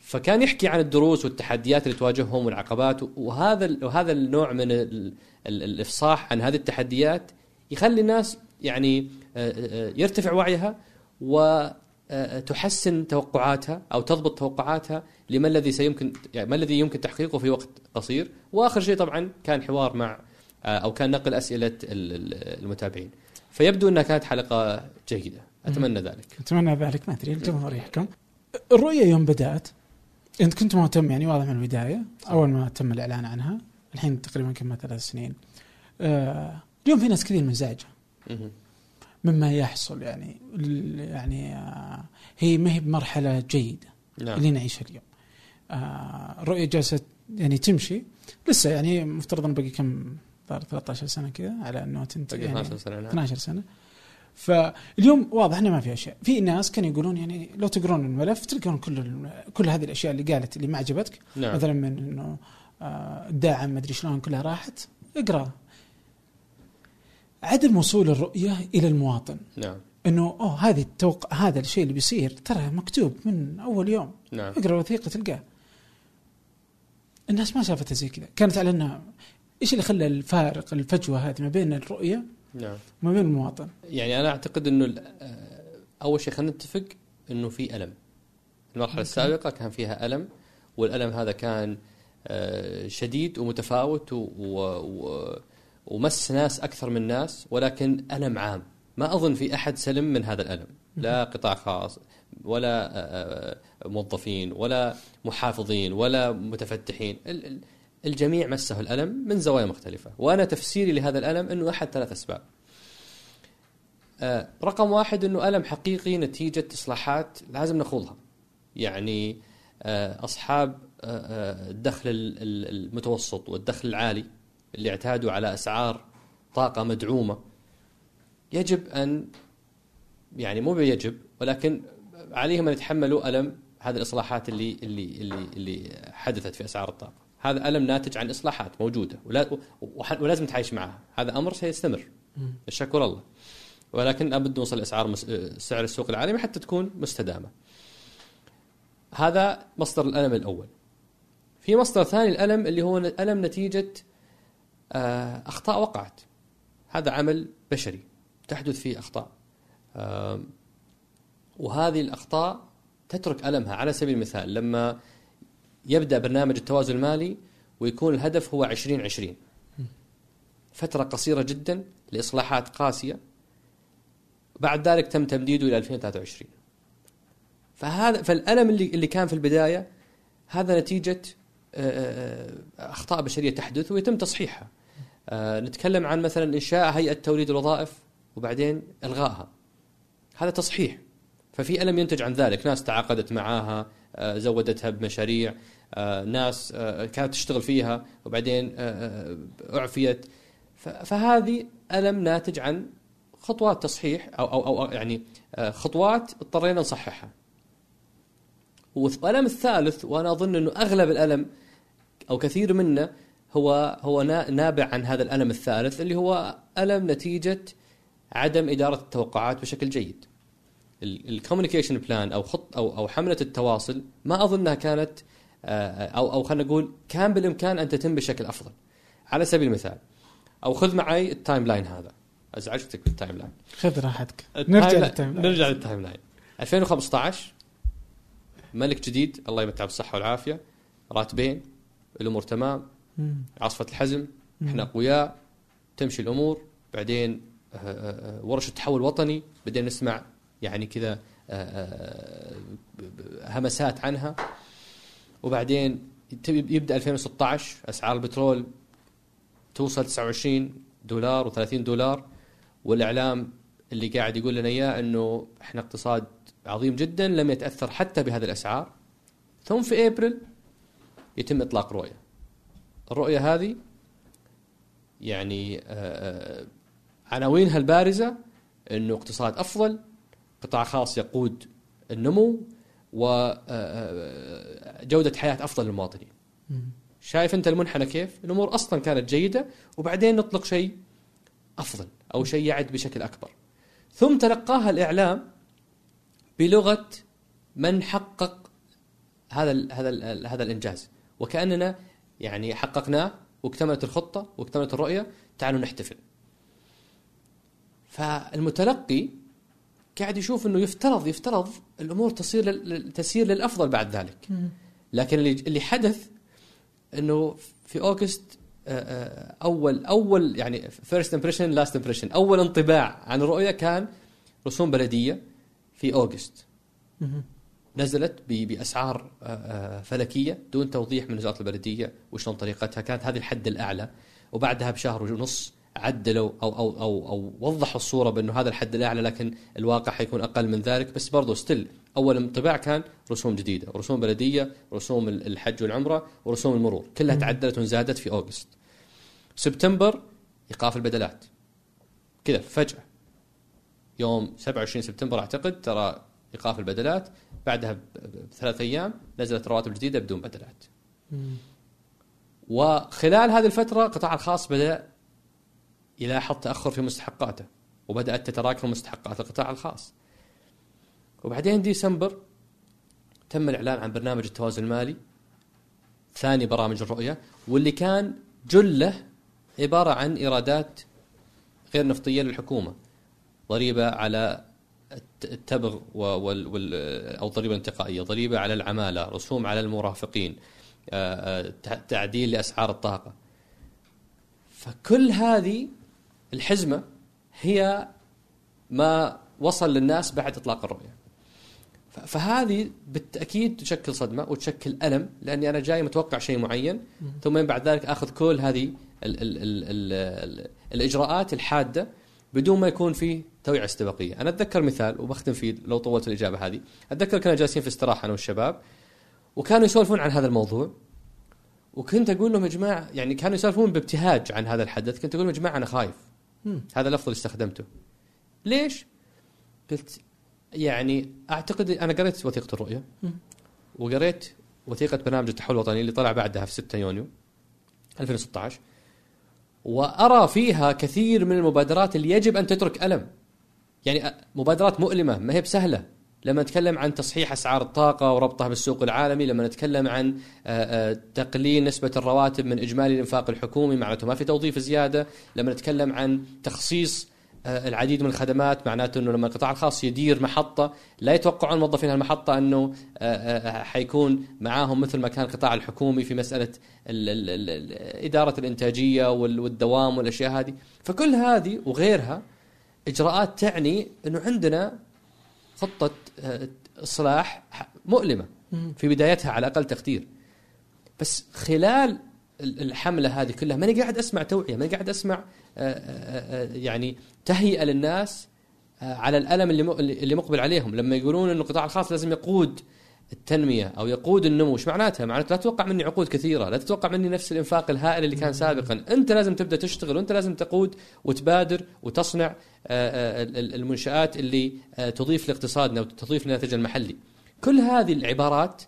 فكان يحكي عن الدروس والتحديات اللي تواجههم والعقبات وهذا وهذا النوع من ال ال الإفصاح عن هذه التحديات يخلي الناس يعني آه، آه، يرتفع وعيها وتحسن توقعاتها أو تضبط توقعاتها لما الذي سيمكن يعني ما الذي يمكن تحقيقه في وقت قصير. وآخر شيء طبعا كان حوار مع أو كان نقل أسئلة ال- ال- المتابعين. فيبدو أنها كانت حلقة جيدة. أتمنى ذلك. أتمنى ذلك. ما أدري الجمهور يحكم. الرؤية يوم بدأت. أنت كنت مهتم يعني واضح من البداية. أول ما تم الإعلان عنها الحين تقريبا كم ثلاث سنين. آه اليوم في ناس كثير منزعجه. مما يحصل يعني يعني آه هي ما هي بمرحلة جيدة نعم. اللي نعيشها اليوم. آه الرؤية جالسة يعني تمشي. لسه يعني مفترض باقي كم صار 13 سنة كذا على أنه تنتهي يعني 12 سنة نعم. 12 سنة. فاليوم واضح إنه ما في أشياء. في ناس كانوا يقولون يعني لو تقرون الملف تلقون كل كل هذه الأشياء اللي قالت اللي ما عجبتك. نعم. مثلا من إنه آه، الداعم ما أدري شلون كلها راحت. اقرأ. عدم وصول الرؤية إلى المواطن. نعم. إنه أوه هذه التوقع هذا الشيء اللي بيصير ترى مكتوب من أول يوم. نعم. اقرأ الوثيقه تلقاه. الناس ما شافتها زي كذا. كانت على إنها إيش اللي خلى الفارق الفجوة هذه ما بين الرؤية نعم. وما بين المواطن؟ يعني أنا أعتقد إنه آه، أول شيء خلينا نتفق إنه في ألم. المرحلة السابقة كان فيها ألم والألم هذا كان آه، شديد ومتفاوت و- و- ومس ناس أكثر من ناس ولكن ألم عام. ما أظن في أحد سلم من هذا الألم. لا قطاع خاص ولا آه، آه، موظفين ولا محافظين ولا متفتحين. ال- ال- الجميع مسه الألم من زوايا مختلفة. وأنا تفسيري لهذا الألم إنه أحد ثلاث أسباب. آه، رقم واحد إنه ألم حقيقي نتيجة إصلاحات لازم نخوضها. يعني آه، أصحاب آه، آه، الدخل ال- ال- المتوسط والدخل العالي. اللي اعتادوا على أسعار طاقة مدعومة يجب أن يعني مو يجب ولكن عليهم أن يتحملوا ألم هذه الإصلاحات اللي اللي اللي اللي حدثت في أسعار الطاقة. هذا ألم ناتج عن إصلاحات موجودة ولا وح- ولازم نتعايش معها، هذا أمر سيستمر. الشكر الله. ولكن لابد نوصل لأسعار مس... سعر السوق العالمي حتى تكون مستدامة. هذا مصدر الألم الأول. في مصدر ثاني الألم اللي هو ألم نتيجة آه، أخطاء وقعت. هذا عمل بشري تحدث فيه أخطاء. آم، وهذه الأخطاء تترك ألمها. على سبيل المثال لما يبدأ برنامج التوازن المالي ويكون الهدف هو 2020 فترة قصيرة جدا لإصلاحات قاسية. بعد ذلك تم تمديده إلى 2023 فهذا فالألم اللي اللي كان في البداية هذا نتيجة آه، آه، أخطاء بشرية تحدث ويتم تصحيحها. آه، نتكلم عن مثلا إنشاء هيئة توليد الوظائف وبعدين إلغائها. هذا تصحيح. ففي ألم ينتج عن ذلك. ناس تعاقدت معاها آه، زودتها بمشاريع آه، ناس آه، كانت تشتغل فيها وبعدين آه، آه، أعفيت. فهذه ألم ناتج عن خطوات تصحيح أو أو, أو يعني خطوات اضطرينا نصححها. والألم الثالث وأنا أظن إنه أغلب الألم أو كثير منه هو هو نا- نابع عن هذا الألم الثالث اللي هو ألم نتيجة عدم إدارة التوقعات بشكل جيد. ال communication plan أو خط أو أو حملة التواصل ما أظنها كانت آه، أو أو خلينا نقول كان بالإمكان أن تتم بشكل أفضل. على سبيل المثال أو خذ معي ال timeline هذا ازعجتك بال timeline خذ راحتك نرجع لل timeline. نرجع لل timeline 2015 ملك جديد الله يمتعه بالصحة والعافية راتبين الأمور تمام مم. عاصفة الحزم إحنا أقوياء تمشي الأمور بعدين آه، آه، آه، ورشه تحول وطني بدينا نسمع يعني كذا همسات عنها. وبعدين يبدأ 2016 أسعار البترول توصل 29 دولار و30 دولار. والإعلام اللي قاعد يقول لنا إياه إنه إحنا اقتصاد عظيم جدا لم يتأثر حتى بهذه الأسعار. ثم في أبريل يتم إطلاق رؤية. الرؤية هذه يعني آه، آه، عناوينها البارزة إنه اقتصاد أفضل قطاع خاص يقود النمو وجوده حياة أفضل للمواطنين. شايف أنت المنحنى كيف؟ الأمور أصلا كانت جيدة وبعدين نطلق شيء أفضل أو شيء يعد بشكل أكبر. ثم تلقاها الإعلام بلغة من حقق هذا ال هذا ال هذا الإنجاز. وكأننا يعني حققناه واكتملت الخطة واكتملت الرؤية تعالوا نحتفل. فالمتلقي قاعد يشوف إنه يفترض يفترض الأمور تصير تسير للأفضل بعد ذلك. لكن اللي اللي حدث إنه في August آه، آه، اول أول يعني first impression last impression أول انطباع عن الرؤية كان رسوم بلدية في August. نزلت بأسعار آه، آه، فلكية دون توضيح من وزارة البلدية وشلون طريقتها كانت. هذه الحد الأعلى. وبعدها بشهر ونص عدلوا أو أو أو أو وضحوا الصورة بأنه هذا الحد الأعلى لكن الواقع حيكون أقل من ذلك. بس برضه ستيل أول انطباع كان رسوم جديدة، رسوم بلدية، رسوم ال- الحج والعمرة، ورسوم المرور، كلها تعدلت وزادت في أوغست. سبتمبر إيقاف البدلات. كذا فجأة. يوم 27 سبتمبر أعتقد ترى إيقاف البدلات بعدها بثلاث أيام نزلت رواتب جديده بدون بدلات. وخلال هذه الفترة القطاع الخاص بدأ يلاحظ تأخر في مستحقاته وبدأت تتراكم مستحقات القطاع الخاص. وبعدين ديسمبر تم الإعلان عن برنامج التوازن المالي ثاني برامج الرؤية واللي كان جله عبارة عن إيرادات غير نفطية للحكومة ضريبة على التبغ أو ضريبة انتقائيه، ضريبة على العمالة، رسوم على المرافقين، آه، آه، تع- تعديل لأسعار الطاقة. فكل هذه الحزمة هي ما وصل للناس بعد إطلاق الرؤية. فهذه بالتأكيد تشكل صدمة وتشكل ألم لأني أنا جاي متوقع شيء معين ثم بعد ذلك آخذ كل هذه ال ال ال ال ال الإجراءات الحادة بدون ما يكون في توعية استباقية، أنا أتذكر مثال وبختم فيه لو طولت الإجابة هذه، أتذكر كنا جالسين في استراحة أنا والشباب وكانوا يسولفون عن هذا الموضوع وكنت أقول لهم يا جماعة يعني كانوا يسولفون بابتهاج عن هذا الحدث، كنت أقول لهم يا جماعة أنا خايف. هذا اللفظ اللي استخدمته. ليش؟ قلت يعني أعتقد أنا قريت وثيقة الرؤية وقريت وثيقة برنامج التحول الوطني اللي طلع بعدها في 6 يونيو 2016 وأرى فيها كثير من المبادرات اللي يجب أن تترك ألم. يعني مبادرات مؤلمة ما هي بسهلة. لما نتكلم عن تصحيح أسعار الطاقة وربطها بالسوق العالمي، لما نتكلم عن تقليل نسبة الرواتب من إجمالي الإنفاق الحكومي معناته ما في توظيف زيادة، لما نتكلم عن تخصيص العديد من الخدمات معناته إنه لما القطاع الخاص يدير محطة لا يتوقعون موظفين المحطه إنه آه، آه، حيكون معاهم مثل ما كان القطاع الحكومي في مسألة ال ال ال ال إدارة الإنتاجية وال- والدوام والأشياء هذه، فكل هذه وغيرها إجراءات تعني إنه عندنا خطة آه، إصلاح مؤلمة في بدايتها على أقل تقدير. بس خلال ال- الحملة هذه كلها ماني قاعد أسمع توعية، ماني قاعد أسمع آه، آه، آه، يعني تهيئة للناس على الألم اللي مقبل عليهم لما يقولون إنه القطاع الخاص لازم يقود التنمية أو يقود النمو، إيش معناتها؟ معناته لا تتوقع مني عقود كثيرة، لا تتوقع مني نفس الإنفاق الهائل اللي كان سابقا، أنت لازم تبدأ تشتغل وأنت لازم تقود وتبادر وتصنع ال- ال- المنشآت اللي تضيف لاقتصادنا وتضيف للناتج المحلي. كل هذه العبارات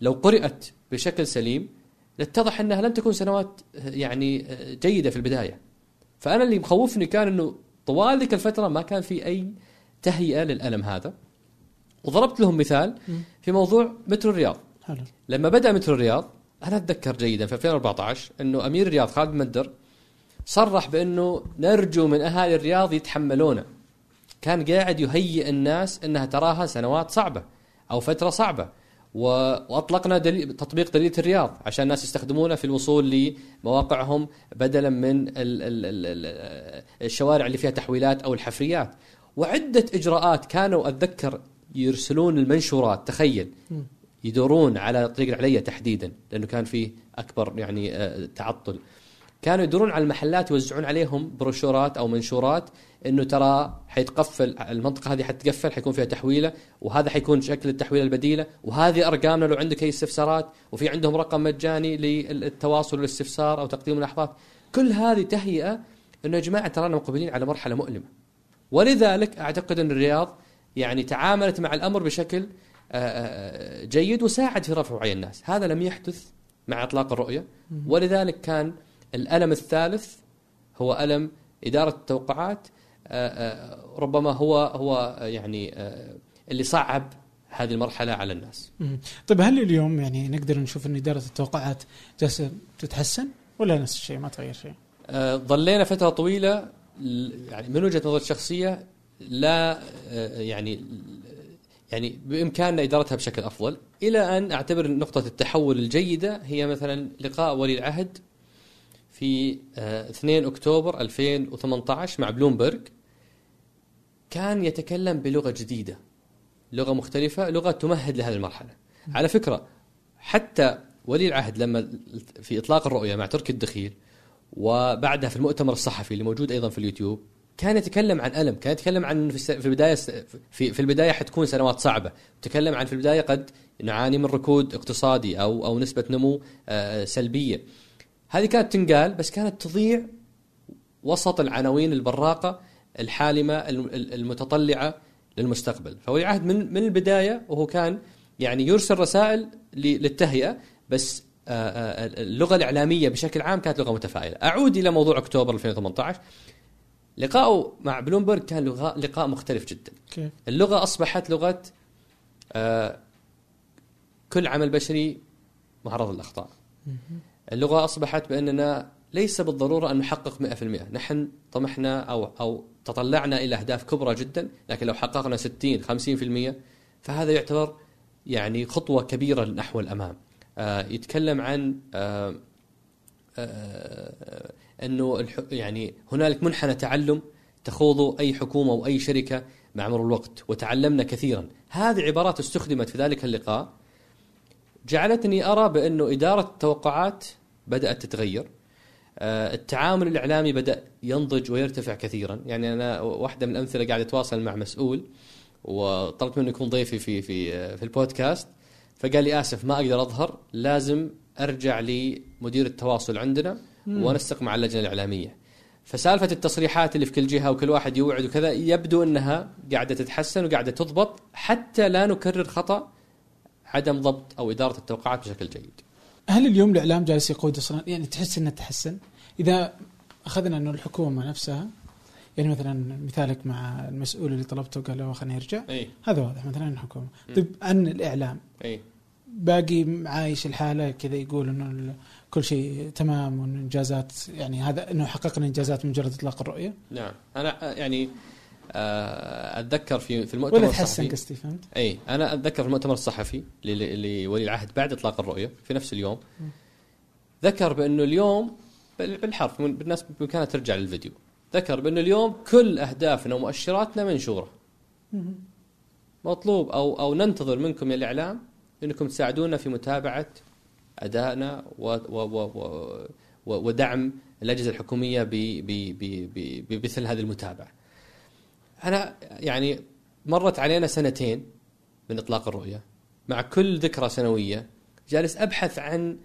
لو قرأت بشكل سليم لاتضح أنها لم تكن سنوات يعني جيدة في البداية. فأنا اللي مخوفني كان إنه طوال ذيك الفترة ما كان في أي تهيئة للألم هذا. وضربت لهم مثال في موضوع مترو الرياض. حلو لما بدأ مترو الرياض أنا أتذكر جيدا في 2014 إنه أمير الرياض خالد مندر صرح بإنه نرجو من أهالي الرياض يتحملونه. كان قاعد يهيئ الناس إنها تراها سنوات صعبة أو فترة صعبة. وأطلقنا دليل... تطبيق دليل الرياض عشان الناس يستخدمونه في الوصول لمواقعهم بدلا من ال... ال... ال... ال... الشوارع اللي فيها تحويلات أو الحفريات. وعدة إجراءات كانوا أتذكر يرسلون المنشورات تخيل يدورون على طريق العليا تحديدا لأنه كان فيه أكبر يعني آه، تعطل. كانوا يدورون على المحلات يوزعون عليهم بروشورات أو منشورات إنه ترى حيتقفل المنطقة هذه حتقفل حيكون فيها تحويلة وهذا حيكون شكل التحويلة البديلة وهذه أرقامنا لو عندك أي استفسارات وفي عندهم رقم مجاني للتواصل والاستفسار أو تقديم ملاحظات كل هذه تهيئة إنه يا جماعة ترانا مقبلين على مرحلة مؤلمة. ولذلك أعتقد إن الرياض يعني تعاملت مع الأمر بشكل آه، آه، جيد وساعد في رفع وعي الناس. هذا لم يحدث مع إطلاق الرؤية. ولذلك كان الألم الثالث هو ألم إدارة التوقعات آه، آه، ربما هو هو يعني آه، اللي صعب هذه المرحلة على الناس. طيب هل اليوم يعني نقدر نشوف إن إدارة التوقعات جالسه تتحسن ولا نفس الشيء ما تغير شيء؟ ظلينا فترة طويلة ل- يعني من وجهة نظري الشخصية لا يعني يعني بإمكاننا إدارتها بشكل أفضل إلى أن أعتبر نقطة التحول الجيدة هي مثلا لقاء ولي العهد في آه، 2 أكتوبر 2018 مع بلومبرج كان يتكلم بلغة جديدة لغة مختلفة لغة تمهد لهذه المرحلة على فكرة حتى ولي العهد لما في إطلاق الرؤية مع تركي الدخيل وبعدها في المؤتمر الصحفي اللي موجود أيضا في اليوتيوب كان يتكلم عن ألم، كان يتكلم عن في البداية في في البداية حتكون سنوات صعبة، تكلم عن في البداية قد نعاني من ركود اقتصادي أو أو نسبة نمو آه، سلبية. هذه كانت تنقال بس كانت تضيع وسط العناوين البراقة الحالمة الم- المتطلعة للمستقبل، فولي العهد من من البداية وهو كان يعني يرسل رسائل للتهيئة بس اللغة الإعلامية بشكل عام كانت لغة متفائلة. أعود إلى موضوع أكتوبر 2018 لقاؤه مع بلومبرج كان لقاء لقاء مختلف جدا. كيف؟ اللغة أصبحت لغة كل عمل بشري معرض للأخطاء. اللغة أصبحت بأننا ليس بالضرورة أن نحقق 100%، نحن طمحنا أو أو تطلعنا إلى أهداف كبرى جدا، لكن لو حققنا 60 50% فهذا يعتبر يعني خطوة كبيرة نحو الأمام. آه، يتكلم عن آه، آه، الح- يعني هنالك منحنى تعلم تخوضه أي حكومة واي شركة مع مرور الوقت وتعلمنا كثيرا هذه عبارات استخدمت في ذلك اللقاء جعلتني أرى بأنه إدارة التوقعات بدأت تتغير. آه، التعامل الإعلامي بدأ ينضج ويرتفع كثيرا. يعني أنا واحدة من الأمثلة قاعد أتواصل مع مسؤول وطلبت منه يكون ضيفي في في في البودكاست. فقال لي آسف ما أقدر أظهر لازم أرجع لمدير التواصل عندنا وانسق مع اللجنة الإعلامية. فسالفة التصريحات اللي في كل جهة وكل واحد يوعد وكذا يبدو أنها قاعدة تتحسن وقاعدة تضبط حتى لا نكرر خطأ عدم ضبط أو إدارة التوقعات بشكل جيد. هل اليوم الإعلام جالس يقود أصلا يعني تحس إنه تحسن؟ إذا أخذنا إنه الحكومة نفسها يعني مثلا مثالك مع المسؤول اللي طلبته قال له خلينا نرجع. اي هذا واضح مثلا الحكومة. طيب عن الإعلام. اي باقي عايش الحالة كذا يقول إنه كل شيء تمام وإنه إنجازات يعني هذا إنه حققنا إنجازات مجرد إطلاق الرؤية؟ نعم. أنا يعني أتذكر في في المؤتمر ولا تحسن قصدي فهمت؟ إي أنا أتذكر في المؤتمر الصحفي لولي العهد بعد إطلاق الرؤية في نفس اليوم ذكر بانه اليوم بال- بالحرف بالناس بإمكانها ترجع للفيديو. ذكر بانه اليوم كل أهدافنا ومؤشراتنا منشورة. مطلوب أو أو ننتظر منكم يا الإعلام أنكم تساعدونا في متابعة أدائنا و و و و ودعم الأجهزة الحكومية بمثل هذه المتابعة. أنا يعني مرت علينا سنتين من إطلاق الرؤية. مع كل ذكرى سنوية جالس أبحث عن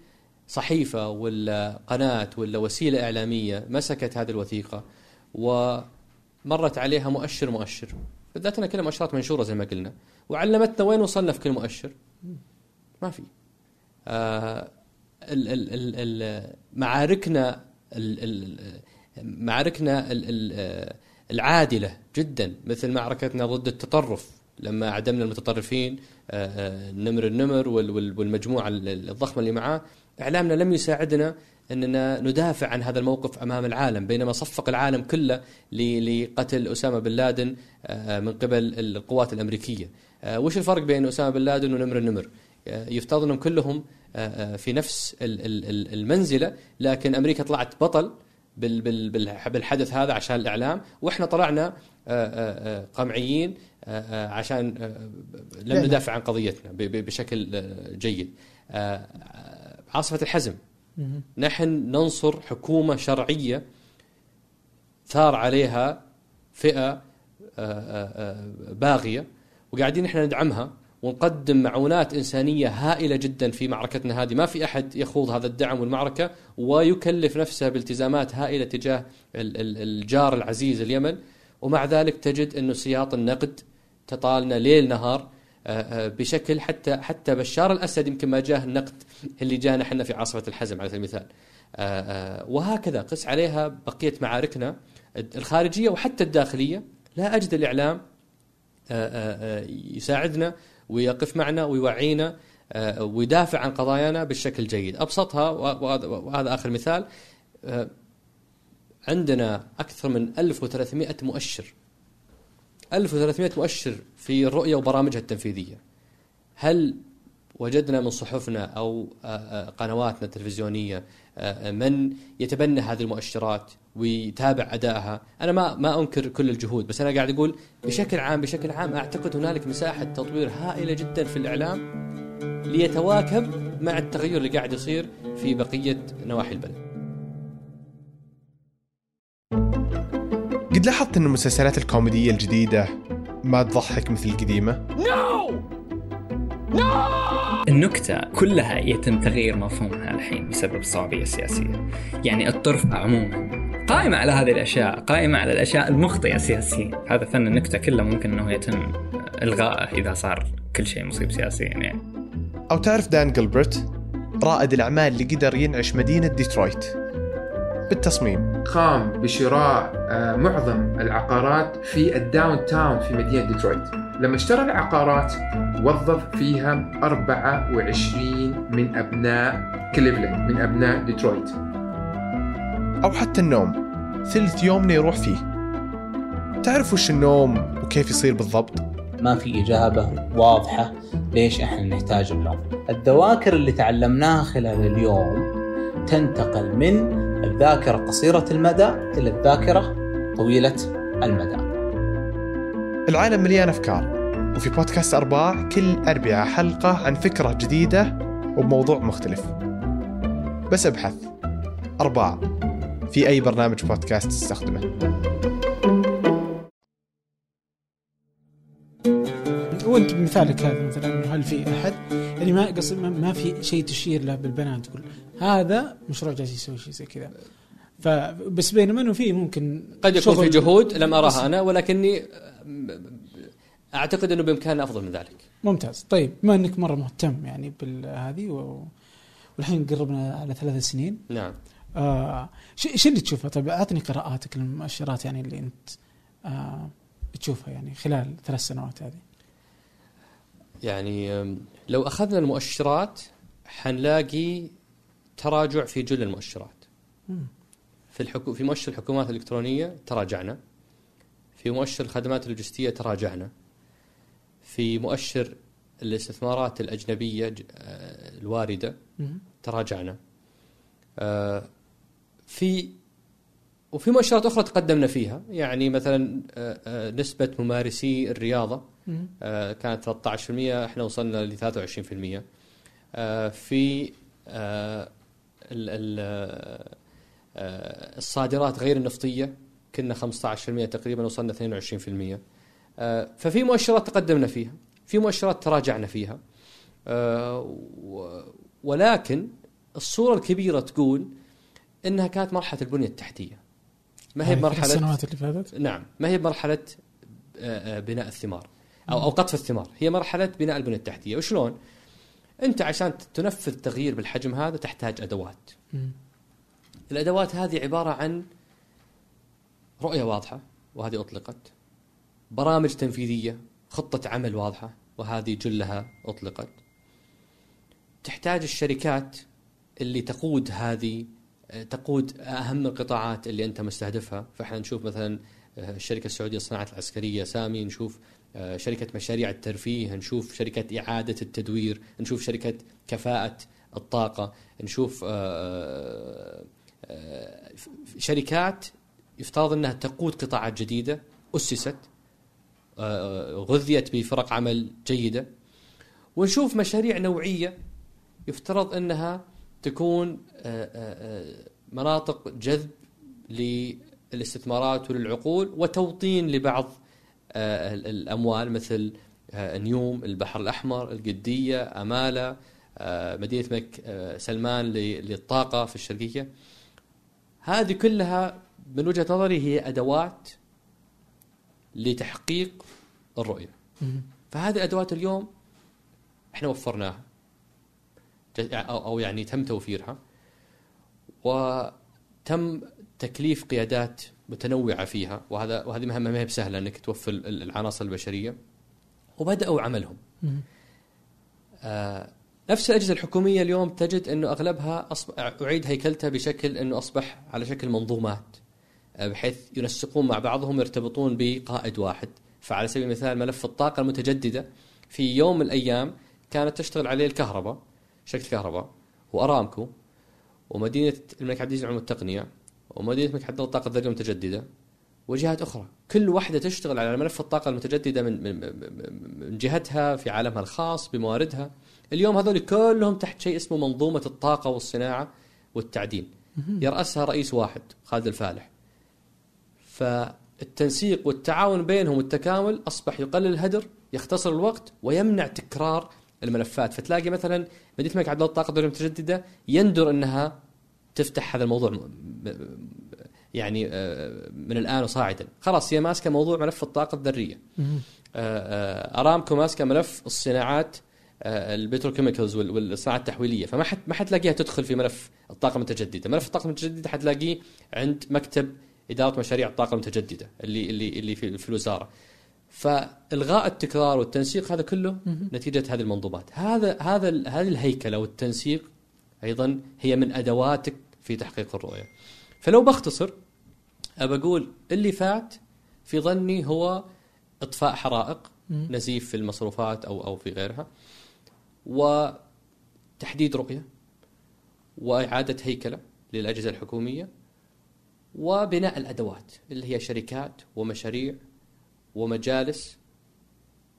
صحيفة ولا قناة ولا وسيلة إعلامية مسكت هذه الوثيقة ومرت عليها مؤشر مؤشر. بالذات انها كلها مؤشرات منشورة زي ما قلنا. وعلمتنا وين وصلنا في كل مؤشر؟ ما في. آه ال ال ال ال معاركنا ال ال معاركنا ال ال العادلة جدا مثل معركتنا ضد التطرف لما اعدمنا المتطرفين آه، آه، النمر النمر وال- وال- والمجموعة ال- الضخمة اللي معاه إعلامنا لم يساعدنا أننا ندافع عن هذا الموقف أمام العالم بينما صفق العالم كله لقتل أسامة بن لادن آه، من قبل القوات الأمريكية. وش الفرق بين أسامة بن لادن ونمر النمر؟ يفترض أنهم كلهم في نفس ال- ال- ال- المنزلة لكن أمريكا طلعت بطل بالحدث هذا عشان الإعلام وإحنا طلعنا آه، آه، آه، قمعيين عشان لم. ندافع عن قضيتنا بشكل جيد. عاصفة الحزم. نحن ننصر حكومة شرعية ثار عليها فئة آه، باغية وقاعدين إحنا ندعمها ونقدم معونات إنسانية هائلة جدا في معركتنا هذه. ما في أحد يخوض هذا الدعم والمعركة ويكلف نفسه بالتزامات هائلة تجاه ال- ال- الجار العزيز اليمن. ومع ذلك تجد أنه سياط النقد تطالنا ليل نهار آه، آه، بشكل حتى حتى بشار الأسد يمكن ما جاه النقد اللي جانا إحنا في عاصفة الحزم على سبيل المثال. آه، وهكذا قس عليها بقية معاركنا الخارجية وحتى الداخلية. لا آه، آه، يساعدنا ويقف معنا ويوعينا آه، ويدافع عن قضايانا بالشكل الجيد. أبسطها وهذا آخر مثال. آه، عندنا أكثر من 1300 مؤشر. 1300 مؤشر في الرؤية وبرامجها التنفيذية. هل وجدنا من صحفنا أو آه، قنواتنا التلفزيونية آه، من يتبنى هذه المؤشرات؟ ويتابع أدائها. أنا ما ما أنكر كل الجهود بس أنا قاعد أقول بشكل عام بشكل عام أعتقد هنالك مساحة تطوير هائلة جدا في الإعلام ليتواكب مع التغير اللي قاعد يصير في بقية نواحي البلد. قد لاحظت إن المسلسلات الكوميدية الجديدة ما تضحك مثل القديمة؟ النكتة كلها يتم تغيير مفهومها الحين بسبب الصعوبية السياسية يعني الطرف عموما قائمة على هذه الأشياء قائمة على الأشياء المخطئة سياسيا. هذا فن النكتة كله ممكن أنه يتم إلغائه إذا صار كل شيء مصيب سياسيا يعني. أو تعرف دان جلبرت رائد الأعمال اللي قدر ينعش مدينة ديترويت. بالتصميم. قام بشراء آه، معظم العقارات في ال downtown في مدينة ديترويت. لما اشترى العقارات وظف فيها 24 من أبناء كليفلاند من أبناء ديترويت. أو حتى النوم. ثلث يومنا يروح فيه. تعرف وش النوم وكيف يصير بالضبط؟ ما في إجابة واضحة ليش إحنا نحتاج النوم. الذواكر اللي تعلمناها خلال اليوم تنتقل من الذاكرة قصيرة المدى إلى الذاكرة طويلة المدى. العالم مليان أفكار وفي بودكاست أرباع كل اربعاء حلقة عن فكرة جديدة وبموضوع مختلف. بس أبحث. أرباع. في أي برنامج بودكاست تستخدمه. وانت بمثالك هذا مثلا هل في أحد؟ يعني ما قصد ما- ما في شيء تشير له بالبنان تقول هذا مشروع جالس يسوي شيء زي كذا. فبس بينما إنه في ممكن قد يكون في جهود لم أراها أنا ولكني أعتقد إنه بامكاننا أفضل من ذلك. ممتاز. طيب بما إنك مرة مهتم يعني بالهذه و... والحين قربنا على ثلاث سنين. نعم. آه ش- شو اللي تشوفه؟ طيب أعطني قراءاتك المؤشرات يعني اللي أنت آه تشوفها يعني خلال ثلاث سنوات هذه. يعني لو أخذنا المؤشرات حنلاقي تراجع في جل المؤشرات. مم. في الحكو... في مؤشر الحكومات الإلكترونية تراجعنا. في مؤشر الخدمات اللوجستية تراجعنا. في مؤشر الاستثمارات الأجنبية آه، الواردة مم. تراجعنا. آه، في وفي مؤشرات أخرى تقدمنا فيها. يعني مثلا آه، آه، نسبة ممارسي الرياضة. آه، كانت 13% إحنا وصلنا ل 23% آه، في ال- ال- الصادرات غير النفطية كنا 15% تقريبا وصلنا 22% آه، ففي مؤشرات تقدمنا فيها في مؤشرات تراجعنا فيها. ولكن الصورة الكبيرة تقول إنها كانت مرحلة البنية التحتية. ما هي هذه مرحله السنوات اللي فاتت؟ نعم. ما هي مرحلة آه، آه، بناء الثمار؟ أو أو قطف الثمار. هي مرحلة بناء البنية التحتية. وشلون؟ أنت عشان تنفذ تغيير بالحجم هذا تحتاج أدوات. مم. الأدوات هذه عبارة عن رؤية واضحة وهذه أطلقت. برامج تنفيذية خطة عمل واضحة وهذه جلها أطلقت. تحتاج الشركات اللي تقود هذه تقود أهم القطاعات اللي أنت مستهدفها. فإحنا نشوف مثلا آه، الشركة السعودية للصناعة العسكرية سامي نشوف آه، شركة مشاريع الترفيه نشوف شركة إعادة التدوير نشوف شركة كفاءة الطاقة نشوف آه، شركات يفترض أنها تقود قطاعات جديدة أسست آه، غذيت بفرق عمل جيدة. ونشوف مشاريع نوعية يفترض أنها تكون آه، آه، آه، مناطق جذب للاستثمارات وللعقول وتوطين لبعض ال- الأموال مثل نيوم البحر الأحمر القدية أمالة آه، مدينة مك سلمان ل- للطاقة في الشرقية. هذه كلها من وجهة نظري هي أدوات لتحقيق الرؤية. مم. فهذه الأدوات اليوم إحنا وفرناها. أو يعني تم توفيرها. وتم تكليف قيادات متنوعة فيها. وهذا وهذه مهمة ما هي بسهلة أنك توفر ال- العناصر البشرية. وبدأوا عملهم. آه، نفس الأجهزة الحكومية اليوم تجد أنه أغلبها أصبح أعيد هيكلتها بشكل أنه أصبح على شكل منظومات آه، بحيث ينسقون مع بعضهم يرتبطون بقائد واحد. فعلى سبيل المثال ملف الطاقة المتجددة في يوم من الأيام كانت تشتغل عليه الكهرباء. شركة الكهرباء وأرامكو ومدينة الملك عبد العزيز للعلوم والتقنية ومدينة الملك عبد الله الطاقه الذرية المتجددة وجهات أخرى. كل واحدة تشتغل على ملف الطاقة المتجددة من من, من جهتها في عالمها الخاص بمواردها. اليوم هذول كلهم تحت شيء اسمه منظومة الطاقة والصناعة والتعدين. يرأسها رئيس واحد خالد الفالح. فالتنسيق والتعاون بينهم والتكامل أصبح يقلل الهدر يختصر الوقت ويمنع تكرار الملفات. فتلاقي مثلا مدينة الملك عبد الله الطاقة الدولية المتجددة يندر أنها تفتح هذا الموضوع يعني آه، من الآن وصاعدا. خلاص هي ماسكة موضوع ملف الطاقة الذرية. مهم. آه، آه، أرامكو ماسكة ملف الصناعات آه، البتروكيميكالز وال- والصناعات التحويلية. فما حت ما حتلاقيها تدخل في ملف الطاقة المتجددة، ملف الطاقة المتجددة حتلاقيه عند مكتب إدارة مشاريع الطاقة المتجددة اللي اللي اللي في, في الوزارة. فإلغاء التكرار والتنسيق هذا كله. نتيجة هذه المنظومات، هذا هذا هذه الهيكلة والتنسيق أيضا هي من أدواتك في تحقيق الرؤية. فلو بختصر أبى أقول اللي فات في ظني هو إطفاء حرائق. نزيف في المصروفات أو أو في غيرها وتحديد رؤية وإعادة هيكلة للأجهزة الحكومية وبناء الأدوات اللي هي شركات ومشاريع ومجالس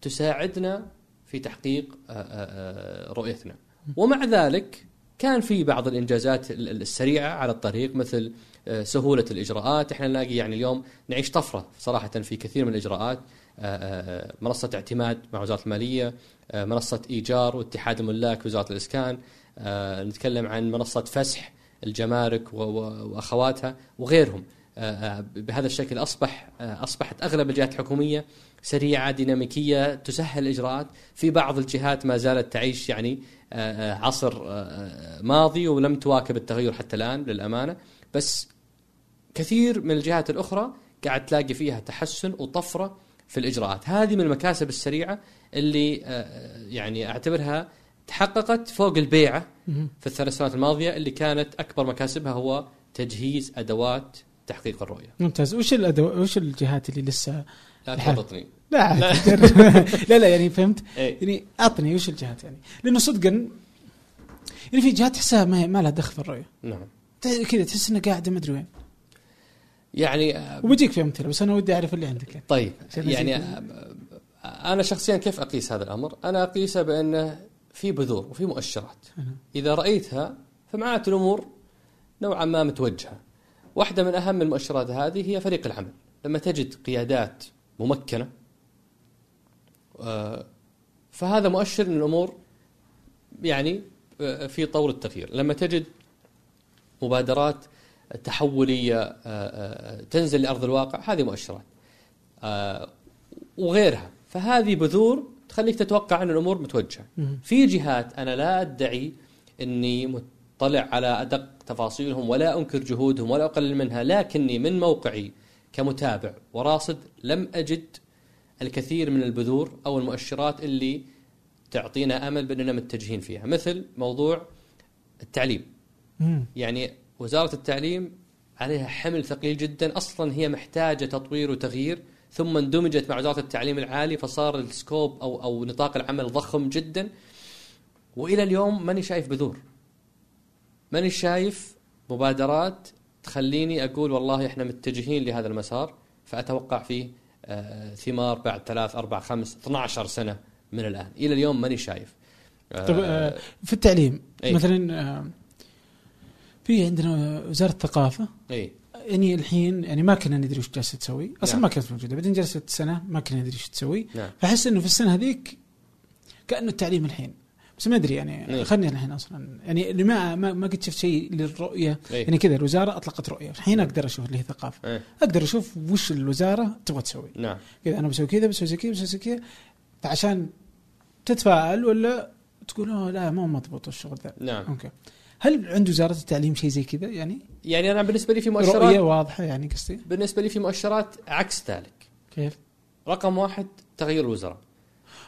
تساعدنا في تحقيق آه، آه، آه، رؤيتنا. ومع ذلك كان في بعض الإنجازات ال- ال- السريعة على الطريق مثل سهولة الإجراءات. إحنا نلاقي يعني اليوم نعيش طفرة صراحة في كثير من الإجراءات. منصة اعتماد مع وزارة المالية منصة إيجار واتحاد الملاك وزارة الإسكان. نتكلم عن منصة فسح الجمارك وأخواتها وغيرهم. بهذا الشكل أصبح آه، أصبحت أغلب الجهات الحكومية سريعة ديناميكية تسهل الإجراءات. في بعض الجهات ما زالت تعيش يعني آه، آه، عصر آه، آه، ماضي ولم تواكب التغير حتى الآن للأمانة. بس كثير من الجهات الأخرى قاعد تلاقي فيها تحسن وطفرة في الإجراءات. هذه من المكاسب السريعة اللي آه، يعني أعتبرها تحققت فوق البيعة. في الثلاث سنوات الماضية اللي كانت أكبر مكاسبها هو تجهيز أدوات تحقيق الرؤية ممتاز وش الأدو... وش الجهات اللي لسه لا. تورطني لا لا. لا لا يعني فهمت إيه. يعني اعطني وش الجهات يعني لأنه صدقا يعني في جهات تحسها ما, ما لها دخل في الرؤية نعم كذا تحس انها قاعدة ما أدري وين يعني آه، وبجيك في أمثلة بس أنا ودي أعرف اللي عندك يعني. طيب يعني. آه، أنا شخصيا كيف أقيس هذا الأمر؟ أنا أقيسه بأنه في بذور وفي مؤشرات. إذا رأيتها فمعناته الأمور نوعا ما متوجهة. واحدة من أهم المؤشرات هذه هي فريق العمل. لما تجد قيادات ممكنة آه، فهذا مؤشر ان الأمور يعني آه، في طور التغيير، لما تجد مبادرات تحولية آه، تنزل لأرض الواقع هذه مؤشرات. وغيرها فهذه بذور تخليك تتوقع أن الأمور متوجهة مم. في جهات أنا لا أدعي إني مطلع على أدق تفاصيلهم ولا أنكر جهودهم ولا أقلل منها لكني من موقعي كمتابع وراصد لم أجد الكثير من البذور أو المؤشرات اللي تعطينا أمل بأننا متجهين فيها مثل موضوع التعليم. مم. يعني وزارة التعليم عليها حمل ثقيل جدا أصلا هي محتاجة تطوير وتغيير ثم اندمجت مع وزارة التعليم العالي فصار السكوب أو, أو نطاق العمل ضخم جدا. وإلى اليوم ماني شايف بذور. ماني شايف مبادرات تخليني أقول والله إحنا متجهين لهذا المسار فأتوقع فيه آه ثمار بعد ثلاث أربع خمس 12 سنة من الآن. إلى اليوم ماني شايف. آه طب آه، في التعليم أي. مثلا في عندنا وزارة الثقافة. إيه. يعني الحين يعني ما كنا ندري وش جالسة تسوي. أصلا نعم. ما كانت موجودة بعدين جلست سنة ما كنا ندري وش تسوي. نعم. فأحس إنه في السنة هذيك كأنه التعليم الحين. بس ما أدري يعني إيه. خلني الحين أصلا. يعني اللي ما ما, ما قد شفت شيء للرؤية إيه. يعني كذا الوزارة أطلقت رؤية. الحين أقدر أشوف اللي هي ثقافة. إيه. أقدر أشوف وش الوزارة تبغى تسوي. نعم. كذا أنا بسوي كذا بسوي كذا بسوي كذا. فعشان تتفائل ولا تقول لا مو مضبوط الشغل ذا. نعم. أوكي. هل عند وزارة التعليم شيء زي كذا يعني؟ يعني أنا بالنسبة لي في رؤية مؤشرات واضحة يعني قصدي؟ بالنسبة لي في مؤشرات عكس ذلك. كيف؟ رقم واحد تغيير الوزراء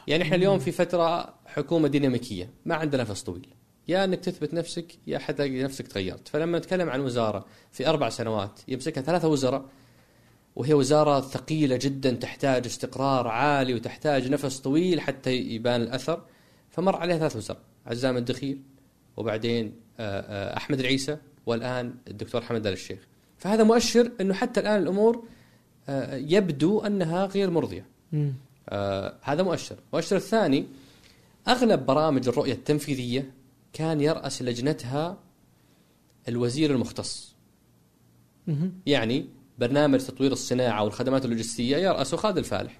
يعني إحنا اليوم في فترة حكومة ديناميكية ما عندنا نفس طويل. يا إنك تثبت نفسك يا حتى نفسك تغيرت. فلما نتكلم عن وزارة في أربع سنوات يمسكها ثلاثة وزراء وهي وزارة ثقيلة جدا تحتاج استقرار عالي وتحتاج نفس طويل حتى يبان الأثر فمر عليها ثلاث وزراء عزام الدخيل وبعدين آه، آه، أحمد العيسى والآن الدكتور حمد آل الشيخ. فهذا مؤشر إنه حتى الآن الأمور آه، يبدو أنها غير مرضية. هذا مؤشر. المؤشر الثاني أغلب برامج الرؤية التنفيذية كان يرأس لجنتها الوزير المختص. يعني برنامج تطوير الصناعة والخدمات اللوجستية يرأسه خالد الفالح.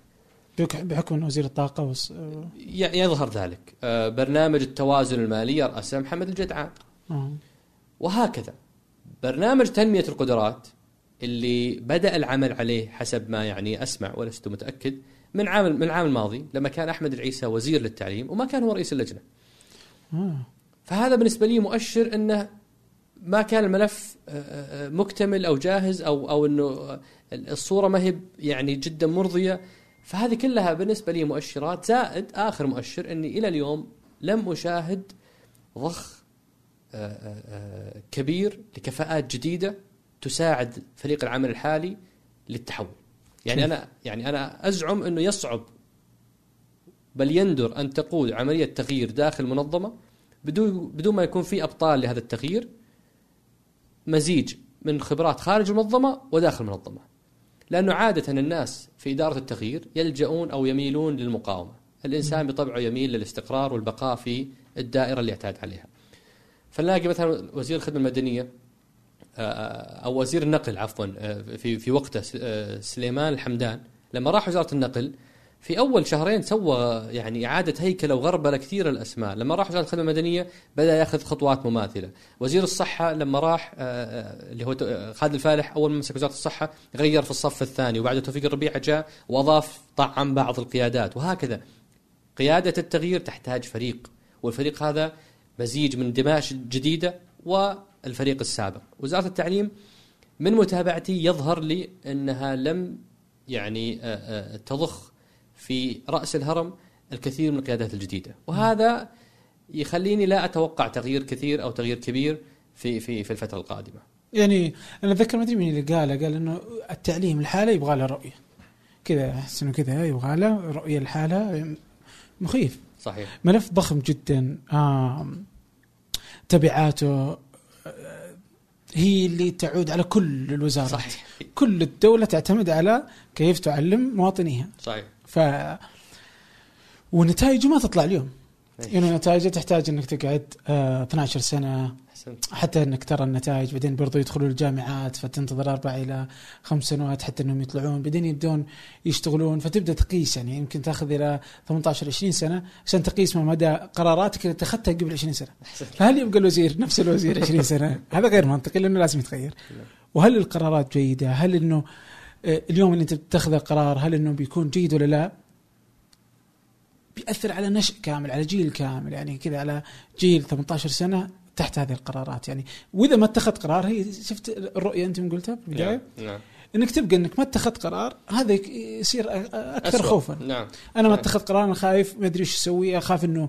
بحكم إنه وزير الطاقة وس... ي- يظهر ذلك. آه برنامج التوازن المالي يرأسه محمد الجدعان. آه. وهكذا. برنامج تنمية القدرات اللي بدأ العمل عليه حسب ما يعني أسمع ولست متأكد من عام من العام الماضي لما كان أحمد العيسى وزير للتعليم وما كان هو رئيس اللجنة آه. فهذا بالنسبة لي مؤشر إنه ما كان الملف آه، آه، مكتمل أو جاهز أو أو إنه آه، الصورة ما هي يعني جدا مرضية فهذه كلها بالنسبة لي مؤشرات زائد آخر مؤشر إني إلى اليوم لم أشاهد ضخ كبير لكفاءات جديدة تساعد فريق العمل الحالي للتحول. يعني أنا يعني أنا أزعم إنه يصعب بل يندر أن تقود عملية تغيير داخل منظمة بدون بدون ما يكون في أبطال لهذا التغيير مزيج من خبرات خارج المنظمة وداخل المنظمة. لأنه عادة الناس في إدارة التغيير يلجؤون أو يميلون للمقاومة. الإنسان بطبعه يميل للاستقرار والبقاء في الدائرة اللي اعتاد عليها. فنلاقي مثلا وزير الخدمة المدنية أو وزير النقل عفوا آه، في في وقته آه، سليمان الحمدان. لما راح وزارة النقل في أول شهرين سوى يعني إعادة هيكله وغربلة كثير الأسماء، لما راح وزارة الخدمة المدنية بدأ يأخذ خطوات مماثلة، وزير الصحة لما راح آه، آه، اللي هو آه، خالد الفالح أول ما مسك وزارة الصحة غير في الصف الثاني. وبعد توفيق الربيع جاء وأضاف طعم بعض القيادات. وهكذا. قيادة التغيير تحتاج فريق. والفريق هذا مزيج من دماء جديدة والفريق السابق، وزارة التعليم من متابعتي يظهر لي أنها لم يعني آه، آه، تضخ في رأس الهرم الكثير من القيادات الجديدة، وهذا يخليني لا أتوقع تغيير كثير أو تغيير كبير في في في الفترة القادمة. يعني أنا أتذكر ما أدري مين اللي قاله قال إنه التعليم الحالة يبغى له رؤية. كذا احس انه كذا يبغى له رؤية الحالة مخيف. صحيح. ملف ضخم جدا. آم، تبعاته آه، هي اللي تعود على كل الوزارات صحيح. كل الدولة تعتمد على كيف تعلم مواطنيها صحيح. ف ونتائجه ما تطلع اليوم. يعني نتائجه تحتاج إنك تقعد آه 12 سنة أحسنت. حتى إنك ترى النتائج بعدين برضو يدخلوا الجامعات فتنتظر أربع إلى خمس سنوات حتى إنهم يطلعون. بعدين يبدون يشتغلون فتبدأ تقيس يعني. يمكن تأخذ إلى 18 20 سنة. عشان تقيس ما مدى قراراتك اللي اتخذتها قبل 20 سنة. فهل يبقى الوزير نفس الوزير 20 سنة؟ هذا غير منطقي لأنه لازم يتغير. وهل القرارات جيدة؟ هل إنه آه، اليوم اللي أنت بتاخذ القرار هل إنه بيكون جيد ولا لا؟ بيأثر على نشء كامل على جيل كامل. يعني كذا على جيل 18 سنة تحت هذه القرارات يعني وإذا ما اتخذ قرار هي شفت الرؤية أنت من قلتها في البداية نعم. نعم. إنك تبقى إنك ما اتخذت قرار هذا يصير أكثر أسوأ. خوفا نعم. أنا ما صحيح. اتخذ قرار أنا خايف ما أدري إيش أسوي أخاف إنه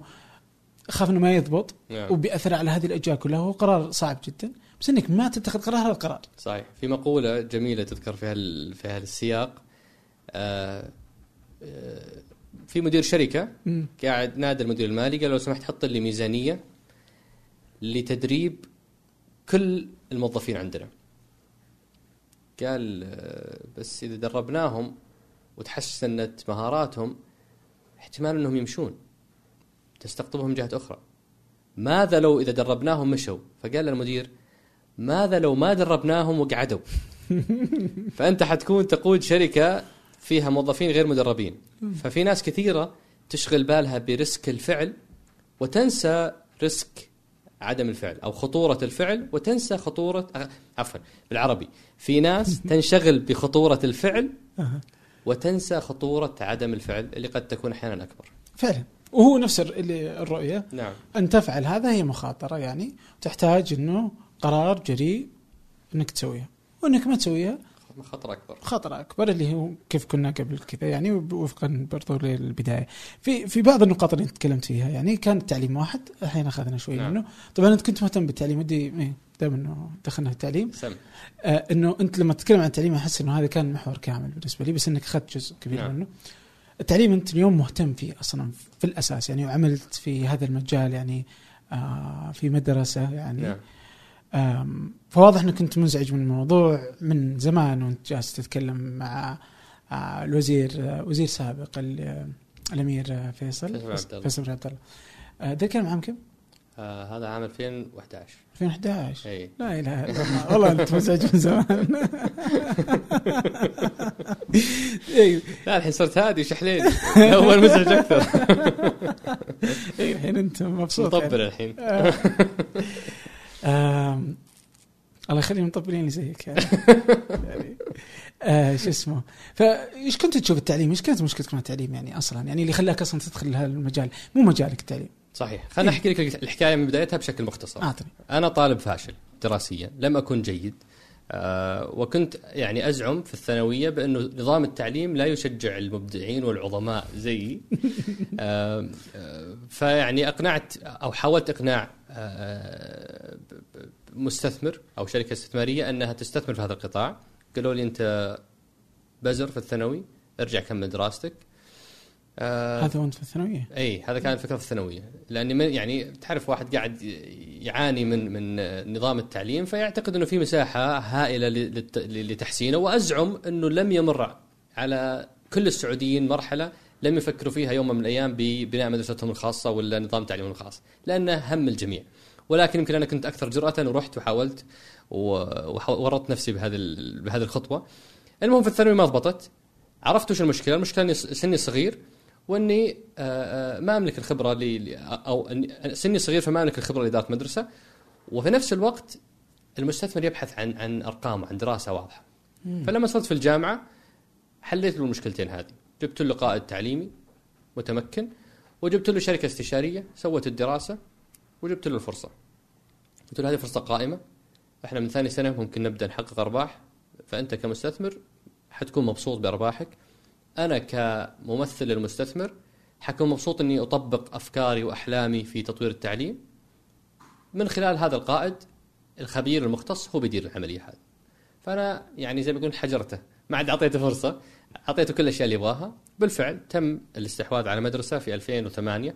أخاف إنه ما يضبط نعم. وبيأثر على هذه الاجواء كلها هو قرار صعب جدا بس إنك ما تتخذ قرار هذا القرار صحيح في مقولة جميلة تذكر في هال في هذا السياق آه آه في مدير شركة مم. قاعد نادى المدير المالي قال لو سمحت حط لي ميزانية لتدريب كل الموظفين عندنا. قال آه، بس إذا دربناهم وتحسنت مهاراتهم احتمال أنهم يمشون تستقطبهم جهة أخرى. ماذا لو إذا دربناهم مشوا؟ فقال المدير ماذا لو ما دربناهم وقعدوا؟ فأنت حتكون تقود شركة فيها موظفين غير مدربين. ففي ناس كثيرة تشغل بالها ب risk الفعل وتنسى risk عدم الفعل أو خطورة الفعل وتنسى خطورة أه، عفوا بالعربي. في ناس تنشغل بخطورة الفعل وتنسى خطورة عدم الفعل اللي قد تكون أحيانا أكبر. فعلا. وهو نفس الرؤية. نعم. أن تفعل هذا هي مخاطرة يعني تحتاج إنه قرار جريء إنك تسويها. وإنك ما تسويها خطر أكبر. خطر أكبر اللي هو كيف كنا قبل كذا يعني وفقا برضو للبداية. في في بعض النقاط اللي تكلمت فيها يعني كان التعليم واحد الحين أخذنا شوي نعم. منه. طبعا أنت كنت مهتم بالتعليم ودي دام إنه دخلنا في التعليم. سم. آه إنه أنت لما تتكلم عن التعليم أحس إنه هذا كان محور كامل بالنسبة لي بس إنك أخذت جزء كبير نعم. منه. التعليم أنت اليوم مهتم فيه أصلا في الأساس يعني وعملت في هذا المجال يعني آه في مدرسة يعني نعم. فواضح إنك كنت منزعج من الموضوع من زمان وأنت جالس تتكلم مع آه، الوزير آه، وزير سابق ال- الأمير آه، فيصل. فيصل بن عبد الله. آه، ده كان عام كم؟ آه هذا عام 2011 2011 إي. لا إله إلا الله. والله أنت منزعج من زمان. أيوه لا الحين صرت هادي شحلين. اول مزعج أكثر. أيوه الحين أنت مبسوط مطبل يعني. الحين. آه. الله يخليهم مطبلين اللي زيك يعني, يعني آه شو اسمه. فايش كنت تشوف التعليم؟ إيش كانت مشكلتك مع التعليم يعني أصلا؟ يعني اللي خلاك أصلا تدخل هذا المجال مو مجالك التعليم. صحيح. خليني أحكي لك الحكاية من بدايتها بشكل مختصر. أعطني. أنا طالب فاشل دراسيا لم أكن جيد. وكنت يعني أزعم في الثانوية بأنه نظام التعليم لا يشجع المبدعين والعظماء زيي آه آه فيعني أقنعت أو حاولت إقناع آه مستثمر أو شركة استثمارية أنها تستثمر في هذا القطاع. قالوا لي أنت بزر في الثانوي ارجع كمل دراستك. آه هذا وانت في الثانوية؟ إي هذا كان الفكرة في الثانوية. لأني من يعني تعرف واحد قاعد يعاني من من نظام التعليم فيعتقد إنه في مساحة هائلة لتحسينه وأزعم إنه لم يمر على كل السعوديين مرحلة لم يفكروا فيها يوم من الأيام ببناء مدرستهم الخاصة ولا نظام تعليمهم الخاص لأنه هم الجميع. ولكن يمكن أنا كنت أكثر جرأة ورحت وحاولت وورطت نفسي بهذه بهذه الخطوة. المهم في الثانوي ما ضبطت عرفت وش المشكلة؟ المشكلة إني سني صغير واني آه، آه، ما املك الخبرة ل ل- أو سني صغير فما املك الخبرة لإدارة مدرسة. وفي نفس الوقت المستثمر يبحث عن عن أرقام عن دراسة واضحة. فلما صرت في الجامعة حليت له المشكلتين هذه. جبت له قائد تعليمي متمكن وجبت له شركة استشارية سوت الدراسة وجبت له الفرصة. قلت له هذه فرصة قائمة. إحنا من ثاني سنة ممكن نبدأ نحقق أرباح. فأنت كمستثمر حتكون مبسوط بأرباحك. أنا كممثل للمستثمر حكون مبسوط إني أطبق أفكاري وأحلامي في تطوير التعليم. من خلال هذا القائد الخبير المختص هو بيدير العملية هذه. فأنا يعني زي ما يقول حجرته. ما عاد أعطيته فرصة. أعطيته كل الأشياء اللي يبغاها. بالفعل تم الاستحواذ على مدرسة في 2008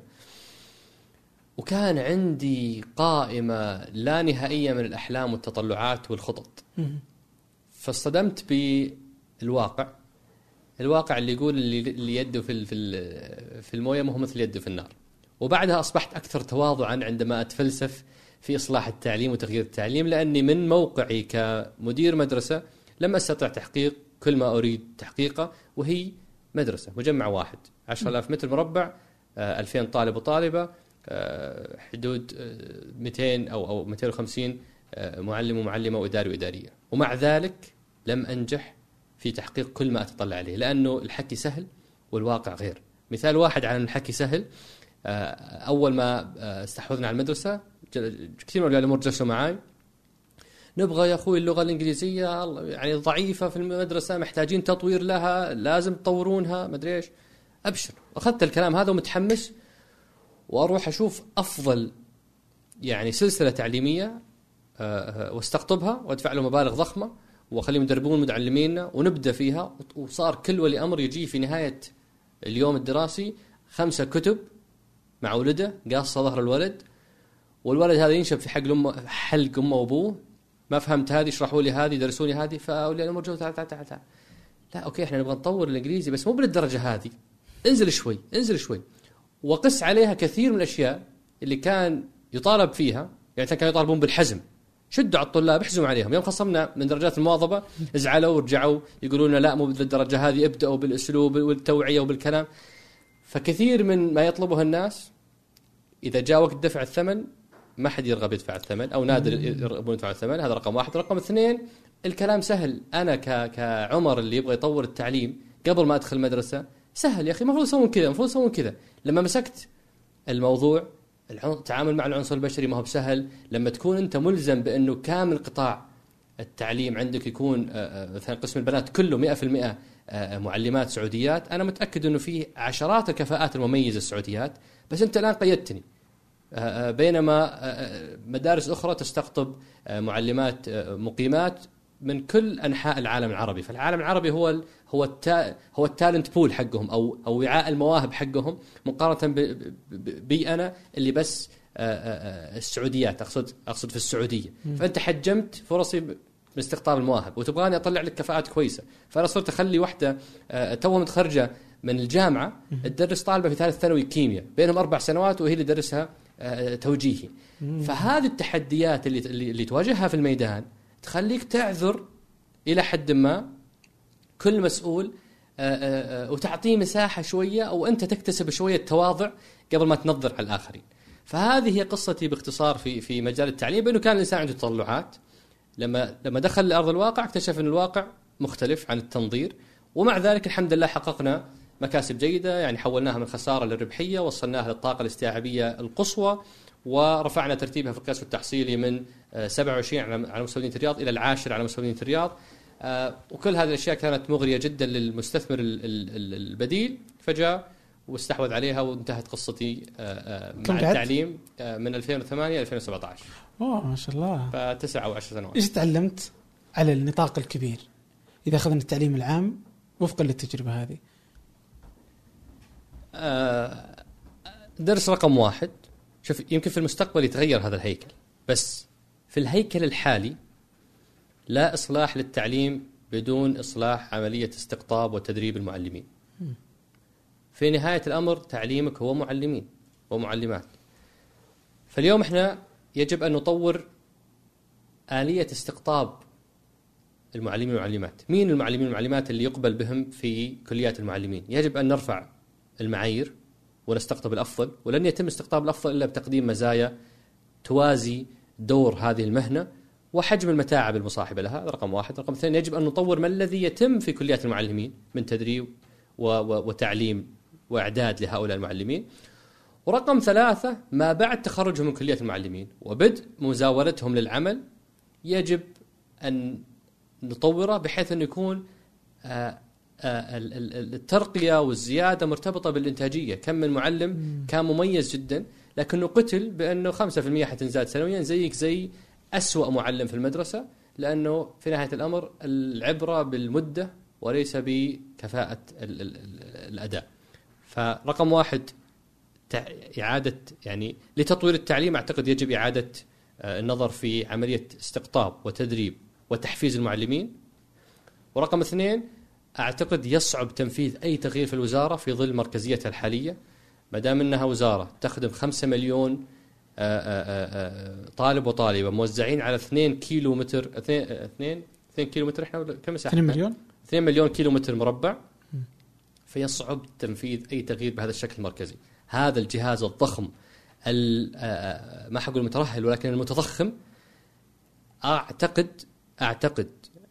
وكان عندي قائمة لا نهائية من الأحلام والتطلعات والخطط. فاصطدمت بالواقع. الواقع اللي يقول اللي, يده في في ال- في المويه ما هو مثل يده في النار. وبعدها أصبحت أكثر تواضعا عندما أتفلسف في إصلاح التعليم وتغيير التعليم لأني من موقعي كمدير مدرسة لم أستطع تحقيق كل ما أريد تحقيقه وهي مدرسة مجمع واحد. 10000 متر مربع آه، 2000 طالب وطالبة آه، حدود آه، 200 أو أو 250 آه، معلم ومعلمة وإداري وإدارية. ومع ذلك لم أنجح في تحقيق كل ما أتطلع عليه لأنه الحكي سهل والواقع غير. مثال واحد عن الحكي سهل آه، أول ما آه، استحوذنا على المدرسة كثير من الأمور جلسوا معي نبغى يا أخوي اللغة الإنجليزية يعني ضعيفة في المدرسة محتاجين تطوير لها لازم تطورونها مدري إيش. أبشر أخذت الكلام هذا ومتحمس وأروح أشوف أفضل يعني سلسلة تعليمية آه، واستقطبها وأدفع له مبالغ ضخمة. واخليهم يدربون معلمينا ونبدأ فيها. وصار كل ولي أمر يجي في نهاية اليوم الدراسي خمسة كتب مع ولده قاصه ظهر الولد. والولد هذا ينشب في حلق امه حلق أمه وأبوه. ما فهمت هذه اشرحوا لي هذه درسوني هذه. فاولياء الأمور جو تعال تعال تعال لا أوكي إحنا نبغى نطور الإنجليزي بس مو بالدرجة هذه. انزل شوي انزل شوي. وقس عليها كثير من الأشياء اللي كان يطالب فيها يعني كانوا يطالبون بالحزم. شدوا على الطلاب احزموا عليهم. يوم خصمنا من درجات المواظبة زعلوا ورجعوا يقولون لا مو بالدرجة هذه ابدأوا بالأسلوب والتوعية وبالكلام. فكثير من ما يطلبه الناس إذا جاء وقت دفع الثمن ما حد يرغب يدفع الثمن أو نادر يرغبون يدفعون الثمن. هذا رقم واحد. رقم اثنين الكلام سهل. أنا ك كعمر اللي يبغى يطور التعليم قبل ما أدخل المدرسة سهل يا أخي المفروض يسوون كذا المفروض يسوون كذا. لما مسكت الموضوع التعامل مع العنصر البشري ما هو بسهل. لما تكون أنت ملزم بأنه كامل قطاع التعليم عندك يكون آه، آه، مثلا قسم البنات كله 100% آه، معلمات سعوديات أنا متأكد أنه في عشرات الكفاءات المميزة السعوديات. بس أنت الآن قيدتني بينما مدارس أخرى تستقطب معلمات مقيمات. من كل أنحاء العالم العربي، فالعالم العربي هو ال هو التا هو التالنت بول حقهم أو أو وعاء المواهب حقهم مقارنة بي أنا اللي بس آه، السعوديات اقصد أقصد في السعودية. فأنت حجمت فرصي باستقطاب المواهب وتبغاني أطلع لك كفاءات كويسة. فأنا صرت أخلي واحدة آه، توها متخرجة من الجامعة تدرس طالبة في ثالث ثانوي كيمياء بينهم أربع سنوات وهي اللي تدرسها آه، توجيهي. فهذه التحديات اللي اللي تواجهها في الميدان تخليك تعذر إلى حد ما كل مسؤول آه، آه، آه، وتعطيه مساحة شوية أو أنت تكتسب شوية تواضع قبل ما تنظر على الآخرين. فهذه هي قصتي باختصار في في مجال التعليم بأنه كان الإنسان عنده تطلعات لما لما دخل لأرض الواقع اكتشف أن الواقع مختلف عن التنظير ومع ذلك الحمد لله حققنا مكاسب جيدة يعني حولناها من خسارة للربحية وصلناها للطاقة الاستيعابية القصوى ورفعنا ترتيبها في القياس التحصيلي من آه، 27 على على مستوى مدينه الرياض إلى العاشر على مستوى مدينه الرياض آه، وكل هذه الأشياء كانت مغرية جدا للمستثمر ال- ال- ال- البديل فجاء واستحوذ عليها وانتهت قصتي آه، آه، مع؟ التعليم آه، من 2008 2017 أوه ما شاء الله. فتسع أو عشر سنوات. إيش تعلمت على النطاق الكبير؟ إذا أخذنا التعليم العام وفقا للتجربة هذه. آه، درس رقم واحد. شوف يمكن في المستقبل يتغير هذا الهيكل بس في الهيكل الحالي لا إصلاح للتعليم بدون إصلاح عملية استقطاب وتدريب المعلمين. في نهاية الأمر تعليمك هو معلمين ومعلمات. فاليوم إحنا يجب أن نطور آلية استقطاب المعلمين والمعلمات. مين المعلمين والمعلمات اللي يقبل بهم في كليات المعلمين؟ يجب أن نرفع المعايير ونستقطب الأفضل ولن يتم استقطاب الأفضل إلا بتقديم مزايا توازي دور هذه المهنة وحجم المتاعب المصاحبة لها رقم واحد، رقم اثنين يجب أن نطور ما الذي يتم في كليات المعلمين من تدريب و و وتعليم وإعداد لهؤلاء المعلمين. ورقم ثلاثة ما بعد تخرجهم من كليات المعلمين وبدء مزاولتهم للعمل يجب أن نطوره بحيث انه يكون آه، ال- ال- ال- الترقية والزيادة مرتبطة بالإنتاجية، كم من معلم كان مميز جدا لكنه قتل بأنه 5% حتنزاد سنويا زيك زي أسوأ معلم في المدرسة لأنه في نهاية الأمر العبرة بالمدة وليس بكفاءة ال- ال- ال- الأداء. فرقم واحد إعادة يعني لتطوير التعليم أعتقد يجب إعادة آه، النظر في عملية استقطاب وتدريب وتحفيز المعلمين. ورقم اثنين أعتقد يصعب تنفيذ أي تغيير في الوزارة في ظل مركزيتها الحالية. ما دام إنها وزارة تخدم 5 مليون آه، آه، آه، طالب وطالبة موزعين على 2 كيلو متر 2 2 2 كيلو متر إحنا كم مساحة؟ 2 مليون؟ 2 مليون كيلو متر مربع فيصعب تنفيذ أي تغيير بهذا الشكل المركزي. هذا الجهاز الضخم ال- ما حقول المترهل ولكن المتضخم. أعتقد أعتقد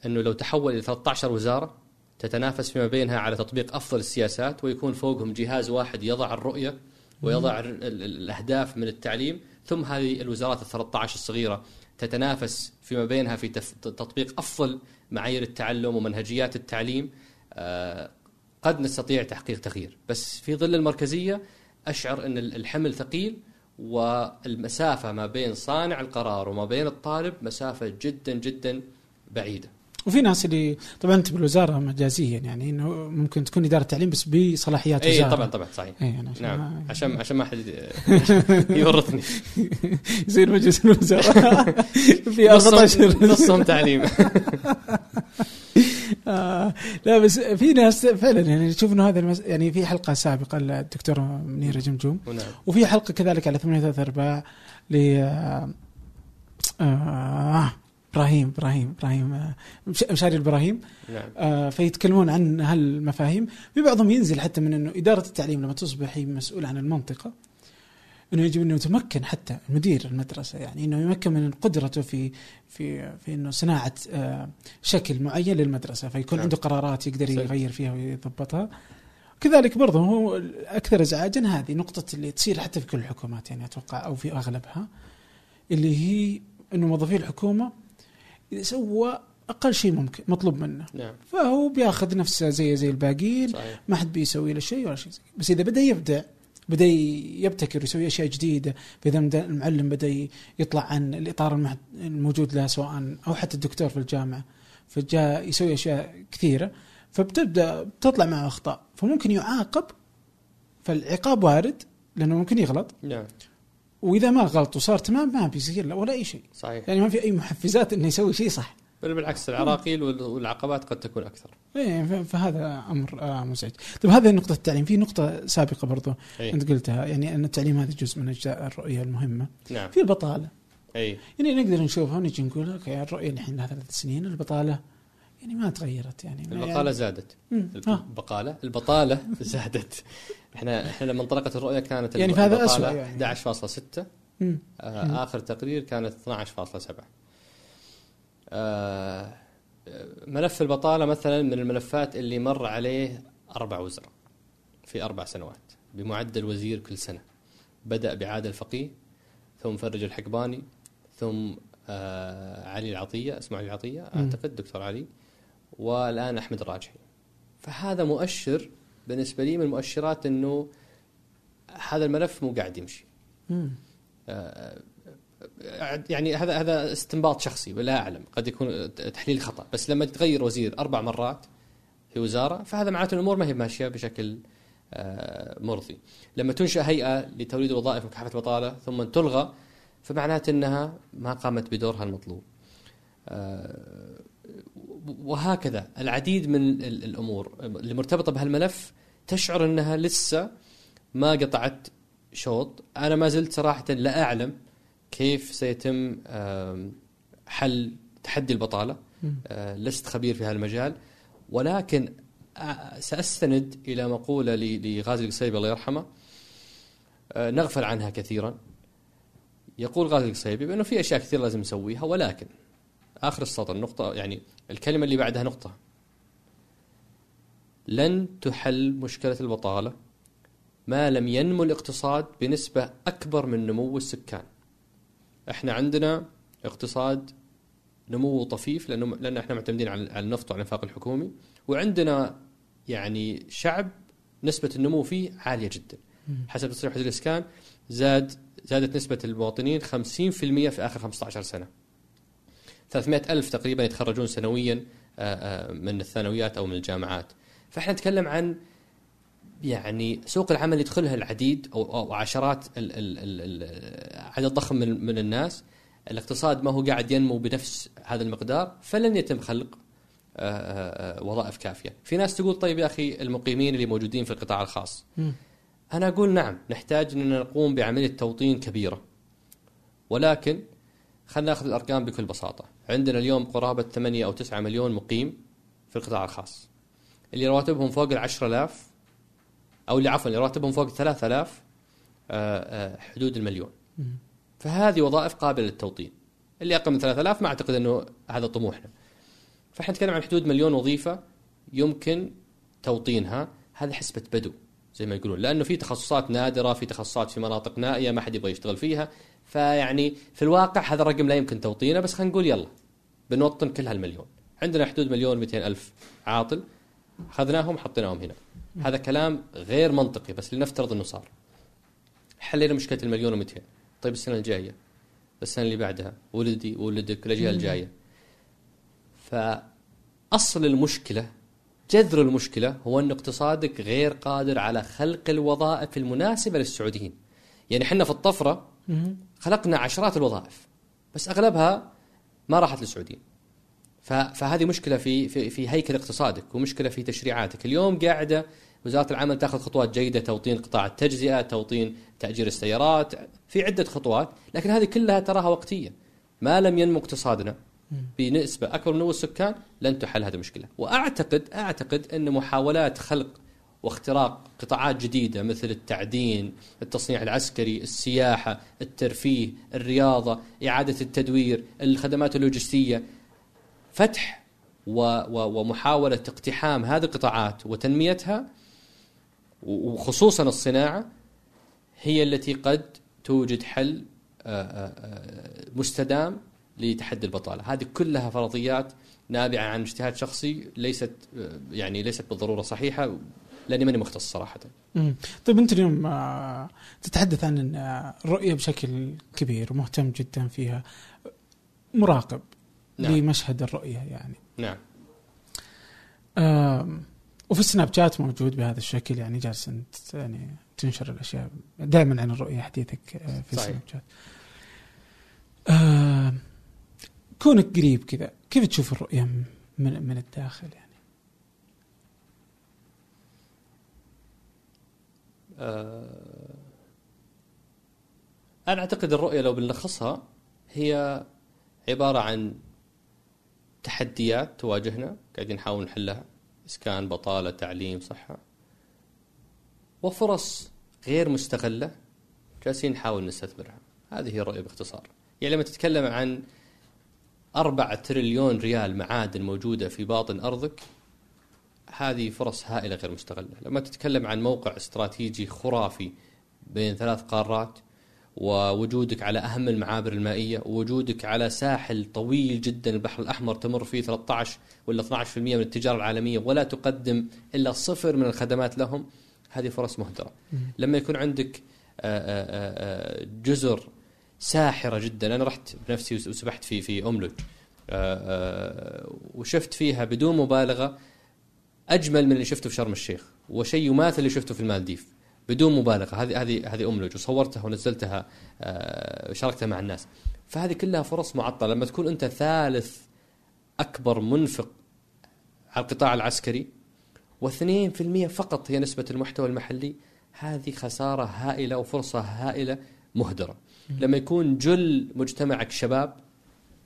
إنه لو تحول إلى 13 وزارة تتنافس فيما بينها على تطبيق أفضل السياسات ويكون فوقهم جهاز واحد يضع الرؤية ويضع ال- ال- الأهداف من التعليم ثم هذه الوزارات ال 13 الصغيرة تتنافس فيما بينها في تطبيق أفضل معايير التعلم ومنهجيات التعليم. آه، قد نستطيع تحقيق تغيير. بس في ظل المركزية أشعر أن ال- الحمل ثقيل والمسافة ما بين صانع القرار وما بين الطالب مسافة جدا جدا بعيدة. وفي ناس اللي طبعا انت بالوزاره مجازيا يعني إنه ممكن تكون إدارة تعليم بس بصلاحيات اي طبعا طبعا صحيح. اي أنا عشان نعم ما- عشان عشان ما حد يورطني. يصير مجلس الوزراء. في 14 نصهم تعليم. آه لا بس في ناس فعلا يعني تشوف انه هذا المس... يعني في حلقة سابقة للدكتوره منيره جمجوم نعم. وفي حلقة كذلك على ثمانية ثلاثة ارباع ل آه، آه، إبراهيم إبراهيم إبراهيم آه، مش- مشاري الابراهيم نعم آه، فيتكلمون عن هالمفاهيم في بعضهم ينزل حتى من إنه إدارة التعليم لما تصبح هي مسؤوله عن المنطقة إنه يجب إنه يتمكن حتى مدير المدرسة يعني إنه يمكن من قدرته في في في إنه صناعة آه، شكل معين للمدرسة فيكون نعم. عنده قرارات يقدر. يغير فيها ويضبطها كذلك برضه هو الأكثر ازعاجا هذه نقطة اللي تصير حتى في كل الحكومات يعني أتوقع أو في أغلبها اللي هي إنه موظفي الحكومة سوى أقل شيء ممكن مطلوب منه. نعم. فهو بياخذ نفسه زي زي الباقيين صحيح. ما حد بيسوي له شيء ولا شيء زي بس إذا بدأ يبدع بدأ يبتكر ويسوي أشياء جديدة فاذا المعلم بدأ يطلع عن الإطار الموجود له سواء أو حتى الدكتور في الجامعة فجاء يسوي أشياء كثيرة فبتبدأ بتطلع معه أخطاء. فممكن يعاقب فالعقاب وارد لأنه ممكن يغلط. نعم. وإذا ما غلط وصار تمام ما بيصير له ولا أي شيء. صحيح. يعني ما في أي محفزات إنه يسوي شيء صح. بل بالعكس العراقيل وال- والعقبات قد تكون أكثر. إيه فهذا أمر آه، مزعج. طيب هذه نقطة التعليم، في نقطة سابقة برضو أي. أنت قلتها. يعني أن التعليم هذا جزء من أجزاء الرؤية المهمة. نعم. في البطالة، اي يعني نقدر نشوفها ونجي نقول أوكي الرؤية الحين لها ثلاث سنين البطالة. يعني ما تغيرت يعني. البقاله زادت. مم. آه. البقاله البطالة زادت. إحنا إحنا لما انطلقت الرؤية كانت يعني البطالة أسوأ يعني. 11.6 مم. آه آخر تقرير كانت 12.7 آه ملف البطالة مثلا من الملفات اللي مر عليه أربع وزراء في أربع سنوات بمعدل وزير كل سنة بدأ بعادل الفقيه ثم فرج الحقباني ثم آه علي العطية اسمه علي العطيه. أعتقد دكتور علي والآن أحمد الراجحي فهذا مؤشر بالنسبة لي من المؤشرات إنه هذا الملف مو قاعد يمشي. مم. آه، يعني هذا هذا استنباط شخصي ولا أعلم. قد يكون تحليل خطأ. بس لما تغير وزير أربع مرات في وزارة فهذا معناته الأمور ما هي ماشية بشكل آه، مرضي. لما تنشأ هيئة لتوليد الوظائف ومكافحه البطالة ثم تلغى فمعناته إنها ما قامت بدورها المطلوب. آه، وهكذا العديد من ال- الأمور اللي مرتبطة بهالملف تشعر إنها لسه ما قطعت شوط. أنا ما زلت صراحة لا أعلم كيف سيتم حل تحدي البطالة. آه، لست خبير في هذا المجال ولكن سأستند إلى مقولة لغازي القصيبي الله يرحمه آه، نغفل عنها كثيرا. يقول غازي القصيبي بأنه في أشياء كثير لازم نسويها ولكن آخر السطر نقطة يعني الكلمة اللي بعدها نقطة. لن تحل مشكلة البطالة ما لم ينمو الاقتصاد بنسبة أكبر من نمو السكان. إحنا عندنا اقتصاد نمو طفيف لأنه لأن إحنا معتمدين على النفط وعلى الإنفاق الحكومي وعندنا يعني شعب نسبة النمو فيه عالية جدا. حسب تصريح وزير الإسكان زاد زادت نسبة المواطنين 50% في آخر 15 سنة. 300 ألف تقريبا يتخرجون سنويا آه، آه، من الثانويات أو من الجامعات. فإحنا نتكلم عن يعني سوق العمل يدخلها العديد أو, عشرات عدد ضخم من, الناس. الاقتصاد ما هو قاعد ينمو بنفس هذا المقدار فلن يتم خلق آه، وظائف كافية. في ناس تقول طيب يا أخي المقيمين اللي موجودين في القطاع الخاص. مم. أنا أقول نعم نحتاج أن نقوم بعملية توطين كبيرة. ولكن خلينا ناخذ الأرقام بكل بساطة. عندنا اليوم قرابة 8 أو 9 مليون مقيم في القطاع الخاص. اللي رواتبهم فوق ال 10000 أو اللي عفوا اللي رواتبهم فوق 3000 آه، آه، حدود المليون. فهذه وظائف قابلة للتوطين. اللي أقل من 3000 ما أعتقد أنه هذا طموحنا. فإحنا نتكلم عن حدود مليون وظيفة يمكن توطينها. هذه حسبة بدو زي ما يقولون. لأنه في تخصصات نادرة في تخصصات في مناطق نائية ما حد يبغى يشتغل فيها. فيعني في الواقع هذا الرقم لا يمكن توطينه بس خلينا نقول يلا بنوطن كل هالمليون. عندنا حدود مليون 200 ألف عاطل أخذناهم حطيناهم هنا. هذا كلام غير منطقي بس لنفترض أنه صار. حلينا مشكلة المليون و200 طيب السنة الجاية السنة اللي بعدها ولدي ولدك الأجيال. الجاية. فأصل المشكلة جذر المشكلة هو أن اقتصادك غير قادر على خلق الوظائف المناسبة للسعوديين. يعني إحنا في الطفرة. خلقنا عشرات الوظائف بس أغلبها ما راحت للسعوديين. فهذه مشكلة في, في, في هيكل اقتصادك ومشكلة في تشريعاتك. اليوم قاعدة وزارة العمل تأخذ خطوات جيدة توطين قطاع التجزئة توطين تأجير السيارات في عدة خطوات لكن هذه كلها تراها وقتية. ما لم ينمو اقتصادنا بنسبة أكبر من نمو السكان لن تحل هذه المشكلة. وأعتقد أعتقد أن محاولات خلق واختراق قطاعات جديدة مثل التعدين التصنيع العسكري السياحة الترفيه الرياضة إعادة التدوير الخدمات اللوجستية. فتح ومحاولة اقتحام هذه القطاعات وتنميتها وخصوصا الصناعة هي التي قد توجد حل آه، آه، آه، مستدام لتحدي البطالة. هذه كلها فرضيات نابعة عن اجتهاد شخصي ليست يعني ليست بالضرورة صحيحة. لأني ماني مختص صراحة مم. طيب أنت اليوم آه، تتحدث عن آه، الرؤية بشكل كبير ومهتم جدا فيها مراقب نعم. لمشهد الرؤية يعني نعم وفي السناب شات موجود بهذا الشكل يعني جالس أنت يعني تنشر الأشياء دائما عن الرؤية حديثك آه، في صحيح. سناب شات كونك قريب كذا كيف تشوف الرؤية من من الداخل يعني آه، أنا أعتقد الرؤية لو بنلخصها هي عبارة عن تحديات تواجهنا قاعدين نحاول نحلها إسكان بطالة تعليم صحة وفرص غير مستغلة جالسين نحاول نستثمرها. هذه هي الرؤية باختصار. يعني لما تتكلم عن أربعة تريليون ريال معادن موجودة في باطن أرضك هذه فرص هائلة غير مستغلة. لما تتكلم عن موقع استراتيجي خرافي بين ثلاث قارات ووجودك على أهم المعابر المائية ووجودك على ساحل طويل جدا البحر الأحمر تمر فيه 13 ولا 12% من التجارة العالمية ولا تقدم إلا صفر من الخدمات لهم هذه فرص مهدرة. لما يكون عندك آه، آه، آه، جزر ساحرة جدا أنا رحت بنفسي وسبحت في في أملج وشفت فيها بدون مبالغة أجمل من اللي شفته في شرم الشيخ وشيء يماثل اللي شفته في المالديف بدون مبالغة. هذه هذه هذه املج وصورتها ونزلتها آه، شاركتها مع الناس. فهذه كلها فرص معطلة. لما تكون أنت ثالث أكبر منفق على القطاع العسكري و2% فقط هي نسبة المحتوى المحلي هذه خسارة هائلة وفرصة هائلة مهدرة. لما يكون جل مجتمعك شباب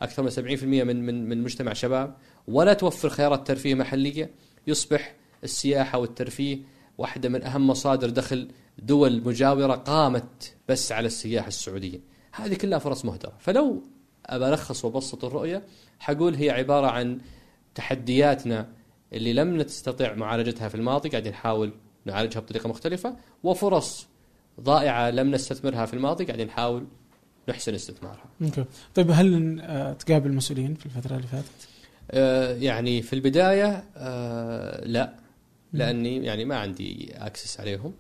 أكثر من 70% من من من مجتمع شباب ولا توفر خيارات ترفيه محلية يصبح السياحة والترفيه واحدة من أهم مصادر دخل دول مجاورة قامت بس على السياحة السعودية. هذه كلها فرص مهدرة، فلو أبى الخص وأبسط الرؤية حقول هي عبارة عن تحدياتنا اللي لم نستطع معالجتها في الماضي قاعدين نحاول نعالجها بطريقة مختلفة وفرص ضائعة لم نستثمرها في الماضي قاعدين نحاول نحسن استثمارها. طيب هل آه، تقابل مسؤولين في الفترة اللي فاتت؟ آه، يعني في البداية آه، لا. لأني يعني ما عندي أكسس عليهم.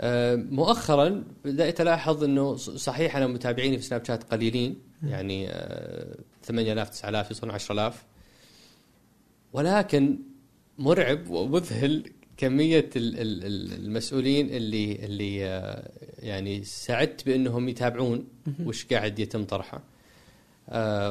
آه، مؤخرا بدأت ألاحظ أنه صحيح أنا متابعيني في سناب شات قليلين يعني آه، 8000 9000 يوصلون 10000 ولكن مرعب ومذهل كمية ال- ال- ال- المسؤولين اللي اللي يعني سعدت بأنهم يتابعون وش قاعد يتم طرحه.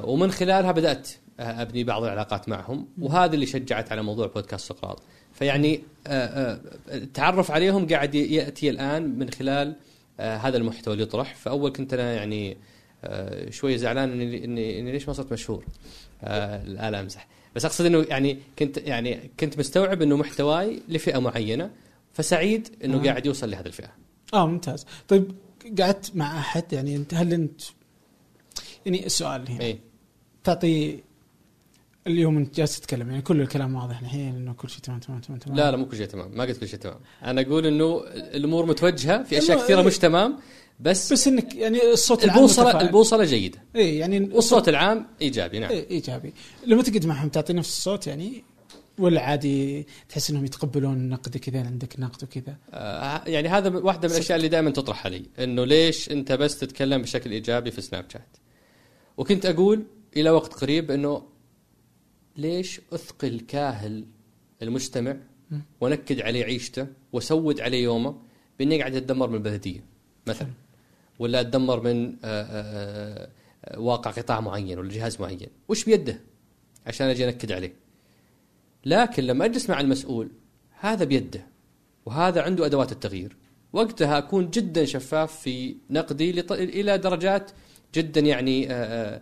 ومن خلالها بدأت آه، أبني بعض العلاقات معهم. وهذا اللي شجعت على موضوع بودكاست سقراط. فيعني آه، آه، التعرف عليهم قاعد ي- يأتي الآن من خلال هذا المحتوى اللي يطرح. فأول كنت أنا يعني آه، شوي زعلان إني, إني ليش ما صرت مشهور؟ لا لا أمزح. بس أقصد إنه يعني كنت يعني كنت مستوعب إنه محتواي لفئة معينة فسعيد إنه آه. قاعد يوصل لهذه الفئة. آه ممتاز. طيب قعدت مع أحد؟ يعني أنت هل أنت يعني السؤال هنا. إيه. تعطي اليوم انت جالس تتكلم يعني كل الكلام واضح الحين إنه كل شيء تمام تمام تمام تمام. لا لا مو كل شيء تمام ما قلت كل شيء تمام. أنا أقول إنه الأمور متوجهة في أشياء كثيرة مش تمام بس بس إنك يعني الصوت العام البوصله متفاعل. البوصلة جيدة. اي يعني والصوت العام إيجابي نعم. إيه إيجابي. لما تقعد معهم تعطي نفس الصوت يعني ولا عادي تحس إنهم يتقبلون نقدك اذا عندك نقد وكذا؟ آه يعني هذا واحدة من الأشياء اللي دائما تطرح علي إنه ليش أنت بس تتكلم بشكل إيجابي في سناب شات وكنت أقول إلى وقت قريب إنه ليش أثقل كاهل المستمع ونكد عليه عيشته وسود عليه يومه باني قاعد اتدمر من البلدية مثلا. ولا اتدمر من آه، آه، آه، واقع قطاع معين ولا جهاز معين. وش بيده؟ عشان أجي أنكد عليه. لكن لما أجلس مع المسؤول هذا بيده وهذا عنده أدوات التغيير. وقتها أكون جدا شفاف في نقدي. إلى درجات جدا يعني آه،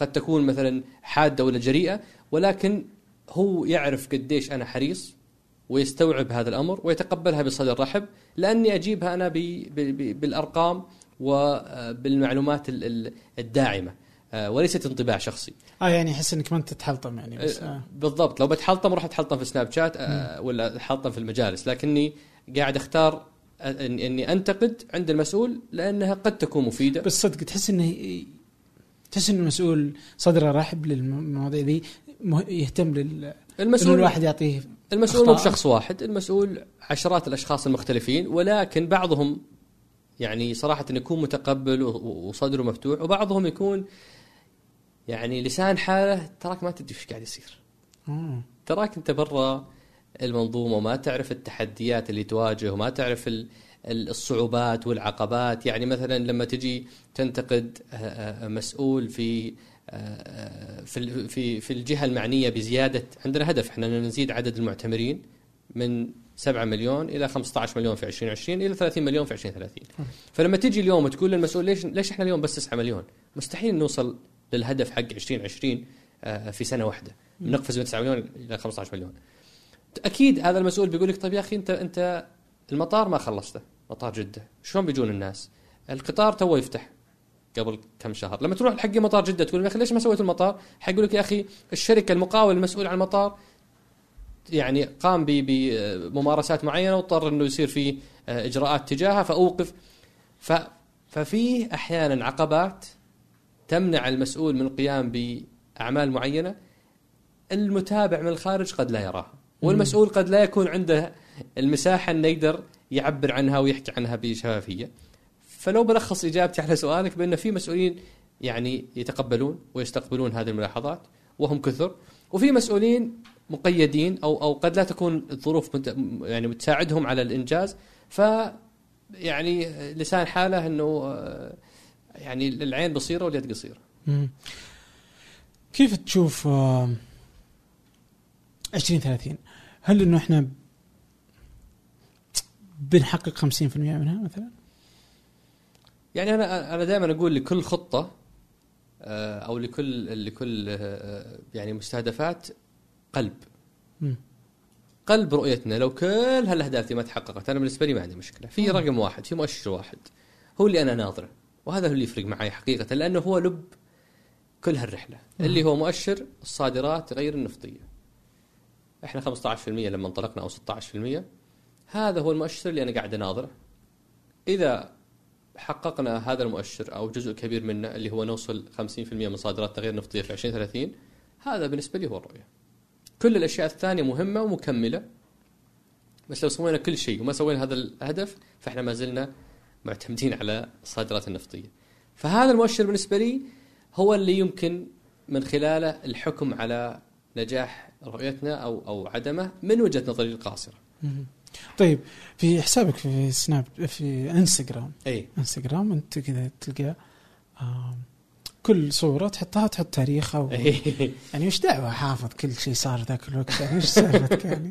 قد تكون مثلا حادة ولا جريئة ولكن هو يعرف قديش أنا حريص ويستوعب هذا الأمر ويتقبلها بصدر رحب لأني أجيبها أنا. بالأرقام وبالمعلومات ال- ال- الداعمة آه، وليست انطباع شخصي آه يعني يحس إنك ما أنت تتحلطم يعني بس آه. بالضبط لو بتحلطم راح اتحلطم في سناب شات آه، ولا اتحلطم في المجالس لكني قاعد أختار آه، أني أنتقد عند المسؤول لأنها قد تكون مفيدة بس صدق تحس إنه تحس إنه المسؤول صدره رحب للمواضيع ذي يهتم لل المسؤول الواحد يعطيه المسؤول مو. بشخص واحد المسؤول عشرات الأشخاص المختلفين ولكن بعضهم يعني صراحة يكون متقبل وصدره مفتوح وبعضهم يكون يعني لسان حاله تراك ما تدري إيش قاعد يصير آه. تراك أنت برا المنظومة وما تعرف التحديات اللي تواجه وما تعرف ال- الصعوبات والعقبات. يعني مثلا لما تجي تنتقد آه، آه، مسؤول في آه، في في في الجهة المعنية بزيادة. عندنا هدف إحنا نزيد عدد المعتمرين من 7 مليون إلى 15 مليون في 2020 إلى 30 مليون في 2030 فلما تجي اليوم وتقول للمسؤول ليش ليش إحنا اليوم بس 9 مليون؟ مستحيل نوصل للهدف حق 2020 آه، في سنة واحدة. نقفز من 9 مليون إلى 15 مليون. أكيد هذا المسؤول بيقول لك طيب يا أخي أنت أنت المطار ما خلصته. مطار جدة. شلون بيجون الناس؟ القطار تو يفتح قبل كم شهر. لما تروح حق مطار جدة تقول يا أخي ليش ما سويت المطار؟ حيقول لك يا أخي الشركة المقاول المسؤول عن المطار يعني قام بممارسات معينة واضطر إنه يصير في آه، إجراءات تجاهها فأوقف. ف ففي أحيانا عقبات تمنع المسؤول من القيام بأعمال معينة المتابع من الخارج قد لا يراها والمسؤول قد لا يكون عنده المساحة إنه يقدر يعبر عنها ويحكي عنها بشفافيه فلو بلخص إجابتي على سؤالك بأن في مسؤولين يعني يتقبلون ويستقبلون هذه الملاحظات وهم كثر وفي مسؤولين مقيدين أو أو قد لا تكون الظروف يعني تساعدهم على الإنجاز. ف يعني لسان حاله إنه آه، يعني العين بصيرة واليد قصيرة. كيف تشوف آه، 2030 هل إنه إحنا بنحقق 50% منها مثلا؟ يعني أنا أنا دائما أقول لكل خطة آه، أو لكل لكل آه، يعني مستهدفات قلب. مم. قلب رؤيتنا. لو كل هالأهداف دي ما تحققت أنا بالنسبة لي ما عندي مشكلة. في رقم واحد في مؤشر واحد. هو اللي أنا ناظره. وهذا هو اللي يفرق معي حقيقة لأنه هو لب كل هالرحلة. اللي هو مؤشر الصادرات غير النفطية. إحنا 15% لما انطلقنا أو 16% هذا هو المؤشر اللي أنا قاعد أناظره إذا حققنا هذا المؤشر أو جزء كبير منه اللي هو نوصل 50% من صادراتنا غير نفطيه في 2030 هذا بالنسبة لي هو الرؤية. كل الأشياء الثانية مهمة ومكملة بس لو سوينا كل شيء وما سوينا هذا الهدف فإحنا ما زلنا معتمدين على الصادرات النفطية. فهذا المؤشر بالنسبة لي هو اللي يمكن من خلاله الحكم على نجاح رؤيتنا أو أو عدمه من وجهة نظري القاصرة. طيب في حسابك في سناب في انستغرام. إي. انستغرام انت كذا تلقى كل صورة تحطها تحط تاريخها و... يعني وش دعوة حافظ كل شيء صار ذاك الوقت؟ يعني وش سالفتك يعني؟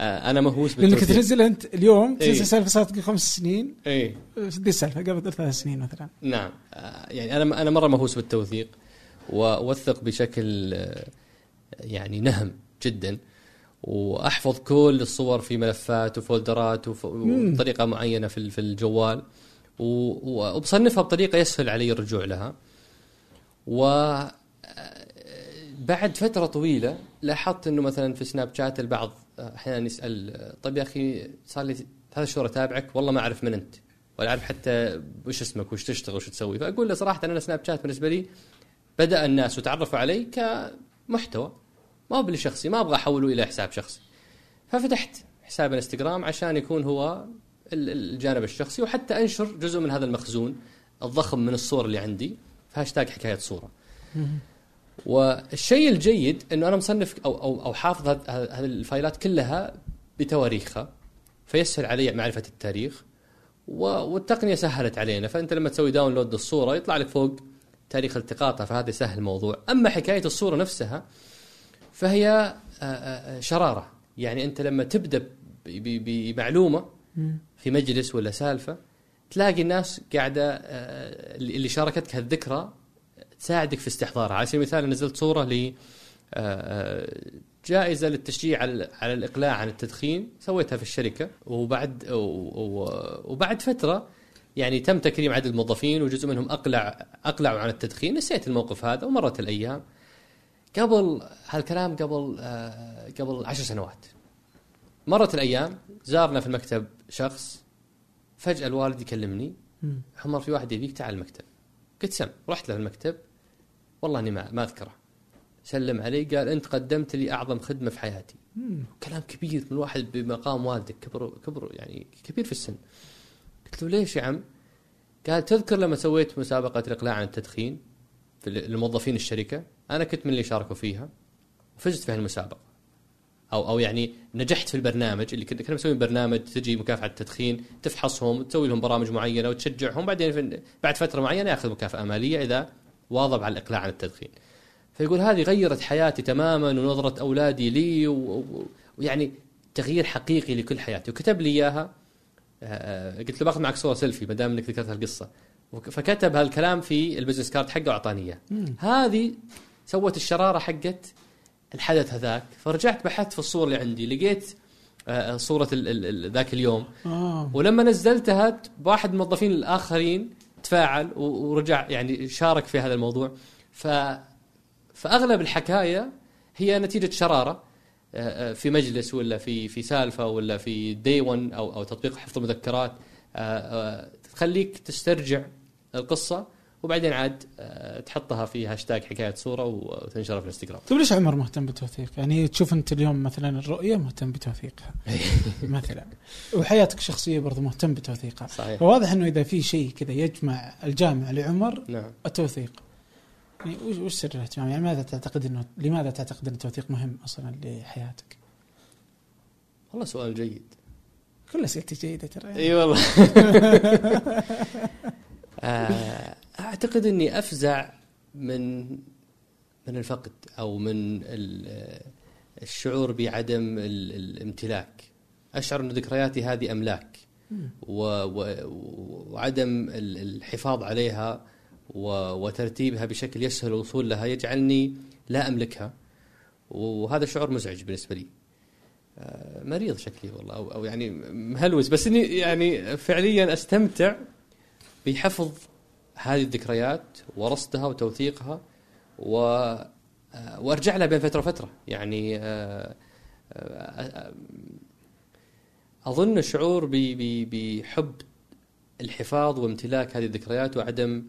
آه، أنا مهووس لأنك بالتوثيق. تنزل أنت اليوم. تنزل سالفة صارت قبل خمس سنين. إي. دي السالفه قبل ثلاث سنين مثلا. نعم. آه، يعني أنا أنا مرة مهووس بالتوثيق وأوثق بشكل آه، يعني نهم جدا. وأحفظ كل الصور في ملفات وفولدرات. وبطريقه معينة في في الجوال. وبصنفها بطريقة يسهل علي الرجوع لها. و بعد فترة طويلة لاحظت إنه مثلا في سناب شات البعض أحيانا يسأل طيب يا أخي صار لي ثلاث شهور أتابعك؟ والله ما أعرف من أنت. ولا أعرف حتى وش اسمك؟ وش تشتغل؟ وش تسوي؟ فأقول له صراحة أنا سناب شات بالنسبة لي بدأ الناس وتعرفوا علي كمحتوى. ما هو بالشخصي ما أبغى أحوله إلى حساب شخصي. ففتحت حساب الانستغرام عشان يكون هو ال- الجانب الشخصي وحتى أنشر جزء من هذا المخزون الضخم من الصور اللي عندي. في هاشتاج حكاية صورة. والشيء الجيد إنه أنا مصنف أو أو أو حافظ هذ- هذ- هذه الفايلات كلها بتواريخها فيسهل علي معرفة التاريخ والتقنية سهلت علينا. فأنت لما تسوي download للصوره يطلع لك فوق تاريخ التقاطها فهذا يسهل الموضوع. أما حكاية الصورة نفسها فهي آه، آه، شرارة. يعني أنت لما تبدأ بمعلومة في مجلس ولا سالفة تلاقي الناس قاعدة آه، اللي شاركتك هالذكرى تساعدك في استحضارها. على سبيل المثال نزلت صورة ل آه، جائزة للتشجيع على على الإقلاع عن التدخين سويتها في الشركة. وبعد وبعد فترة يعني تم تكريم عدد الموظفين وجزء منهم اقلع أقلعوا عن التدخين. نسيت الموقف هذا ومرت الأيام. قبل هالكلام قبل آه، قبل عشر سنوات. مرت الأيام زارنا في المكتب شخص فجأة الوالد يكلمني. عمر في واحد يبيك تعال المكتب. قلت سم رحت له المكتب. والله إني ما, ما أذكره. سلم علي قال أنت قدمت لي أعظم خدمة في حياتي. مم. كلام كبير من واحد بمقام والدك كبر كبر يعني كبير في السن. قلت له ليش يا عم؟ قال تذكر لما سويت مسابقة الاقلاع عن التدخين؟ لموظفين الشركة أنا كنت من اللي شاركوا فيها وفزت في هالمسابقة. أو أو يعني نجحت في البرنامج اللي كنا مسويين برنامج تجي مكافاه التدخين تفحصهم تسوي لهم برامج معينة وتشجعهم بعدين بعد فترة معينة يأخذ مكافأة مالية إذا واظب على الإقلاع عن التدخين. فيقول هذه غيرت حياتي تماما ونظرة أولادي لي ويعني تغيير حقيقي لكل حياتي. وكتب لي إياها آه، قلت له باخذ معك صورة سيلفي ما دام إنك ذكرت هالقصة. فكتب هالكلام في ال business card حقه واعطاني اياه. مم. هذه سوت الشرارة حقت الحدث هذاك. فرجعت بحثت في الصور اللي عندي لقيت آه، ال- ال- ذاك اليوم. آه. ولما نزلتها واحد من الموظفين الآخرين تفاعل ورجع يعني شارك في هذا الموضوع. ف فأغلب الحكاية هي نتيجة شرارة آه، آه، في مجلس ولا في في سالفة ولا في Day One أو أو تطبيق حفظ المذكرات. آه، آه، تخليك تسترجع القصة وبعدين عاد آه، تحطها في هاشتاج حكاية صورة وتنشرها في الانستغرام. طيب ليش عمر مهتم بالتوثيق؟ يعني تشوف أنت اليوم مثلا الرؤية مهتم بتوثيقها. مثلا. وحياتك الشخصية برضو مهتم بتوثيقها. صحيح. فواضح إنه إذا في شيء كذا يجمع الجامع لعمر نعم. التوثيق. يعني وش سر الاهتمام؟ يعني ماذا تعتقد انه لماذا تعتقد إن التوثيق مهم أصلا لحياتك؟ والله سؤال جيد. كل أسئلتي جيدة ترى. إي والله. أعتقد إني أفزع من من الفقد أو من ال- الشعور بعدم ال- الامتلاك. أشعر إن ذكرياتي هذه أملاك وعدم ال- الحفاظ عليها وترتيبها بشكل يسهل الوصول لها يجعلني لا أملكها. وهذا شعور مزعج بالنسبة لي. آه، مريض شكلي والله أو يعني مهلوس. بس إني يعني فعليا أستمتع بحفظ هذه الذكريات ورصدها وتوثيقها و آه، وأرجع لها بين فترة وفترة. يعني آه، آه، أظن الشعور بحب الحفاظ وامتلاك هذه الذكريات وعدم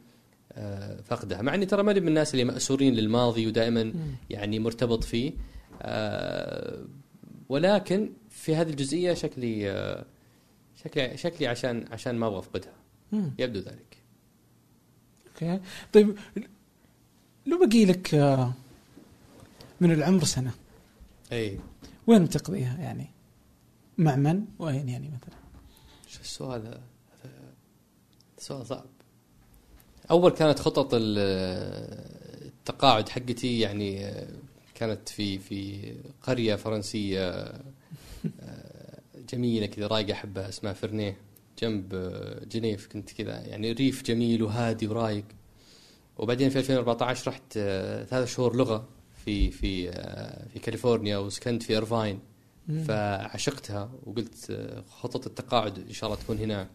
فقدها. مع إني ترى ماني من الناس اللي مأسورين للماضي ودائما. يعني مرتبط فيه ولكن في هذه الجزئية شكلي شكلي شكلي عشان عشان ما أبغى أفقدها. مم. يبدو ذلك أوكي طيب لو بقي لك آه، من العمر سنة اي وين بتقضيها يعني؟ مع من؟ وين يعني مثلا؟ شو السؤال هذا؟ سؤال صعب أول كانت خطط ال- التقاعد حقتي يعني آه، كانت في في قرية فرنسية آه، جميلة كذا رايقة أحبها اسمها فرنيه جنب آه، جنيف كنت كذا يعني ريف جميل وهادي ورايق وبعدين في 2014 رحت آه، ثلاث شهور لغة في في آه، في كاليفورنيا وسكنت في ايرفاين مم. فعشقتها وقلت خطط التقاعد إن شاء الله تكون هناك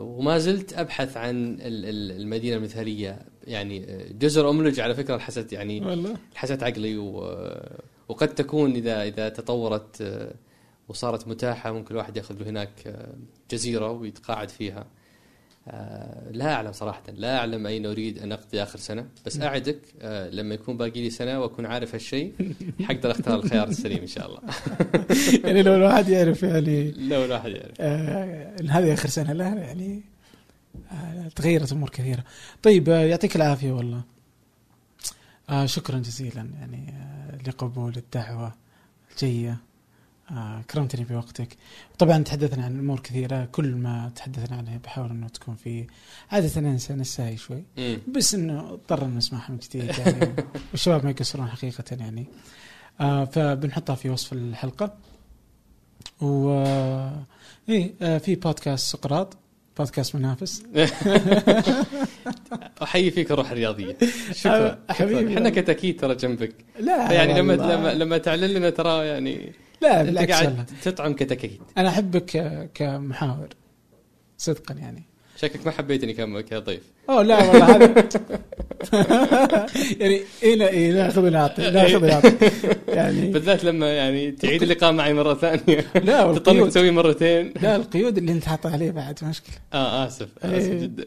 وما زلت أبحث عن ال- ال- المدينة المثالية يعني جزر أملج على فكرة الحست يعني والله عقلي. وقد تكون إذا إذا تطورت وصارت متاحة ممكن الواحد ياخذ له هناك آه، جزيرة ويتقاعد فيها. آه، لا أعلم صراحة لا أعلم أين أريد أن أقضي آخر سنة بس أعدك آه، لما يكون باقي لي سنة وأكون عارف هالشيء حقدر أختار الخيار السليم إن شاء الله. يعني لو الواحد يعرف يعني لو الواحد يعرف. آه هذه آخر سنة له يعني آه تغيرت أمور كثيرة. طيب آه يعطيك العافية والله. آه شكرا جزيلا يعني آه لقبول الدعوة الجيه. آه كرمتني بوقتك. طبعا تحدثنا عن أمور كثيرة كل ما تحدثنا عنها بحاول انه تكون في عادة انسى نساي شوي مم. بس إنه اضطر نسمعها من جديد يعني والشباب ما يقصرون حقيقة يعني. آه فبنحطها في وصف الحلقة. و إيه آه في بودكاست سقراط بودكاست منافس أحيي فيك الروح الرياضيه. شكرا آه، حبيبي. إحنا كتأكيد ترى جنبك. لا يعني لما. لما لما تعلن لنا ترى يعني لا أنت بالعكس قاعد والله تطعم كتأكيد. أنا أحبك كمحاور صدقا يعني شكلك ما حبيتني كم- كضيف. أوه لا والله هذا يعني إيه لا إيه ناخذ ونعطي ناخذ ونعطي يعني بالذات لما يعني تعيد اللقاء معي مرة ثانية. لا والقيود تسوي مرتين. لا القيود اللي أنت حاطها عليه بعد مشكلة. آه آسف آسف إيه. جدا.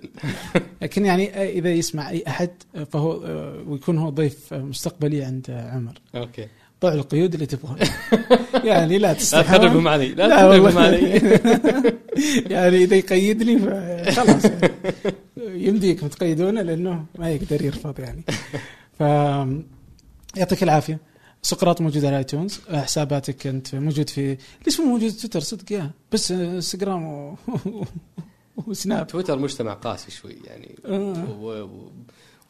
لكن يعني إذا يسمع أي أحد فهو آه، ويكون هو ضيف مستقبلي عند عمر. أوكي. ضع القيود اللي تبغون. يعني لا لا تستحون. تخربهم علي لا لا تخربهم علي يعني إذا يقيدني خلاص. يعني يمديكم تقيدونه لأنه ما يقدر يرفض يعني. ف يعطيك العافية. سقراط موجود على ايتونز حساباتك أنت موجود في ليش مو موجود تويتر؟ صدق يا. بس إنستغرام و... وسناب. تويتر مجتمع قاسي شوي يعني. آه. و... و...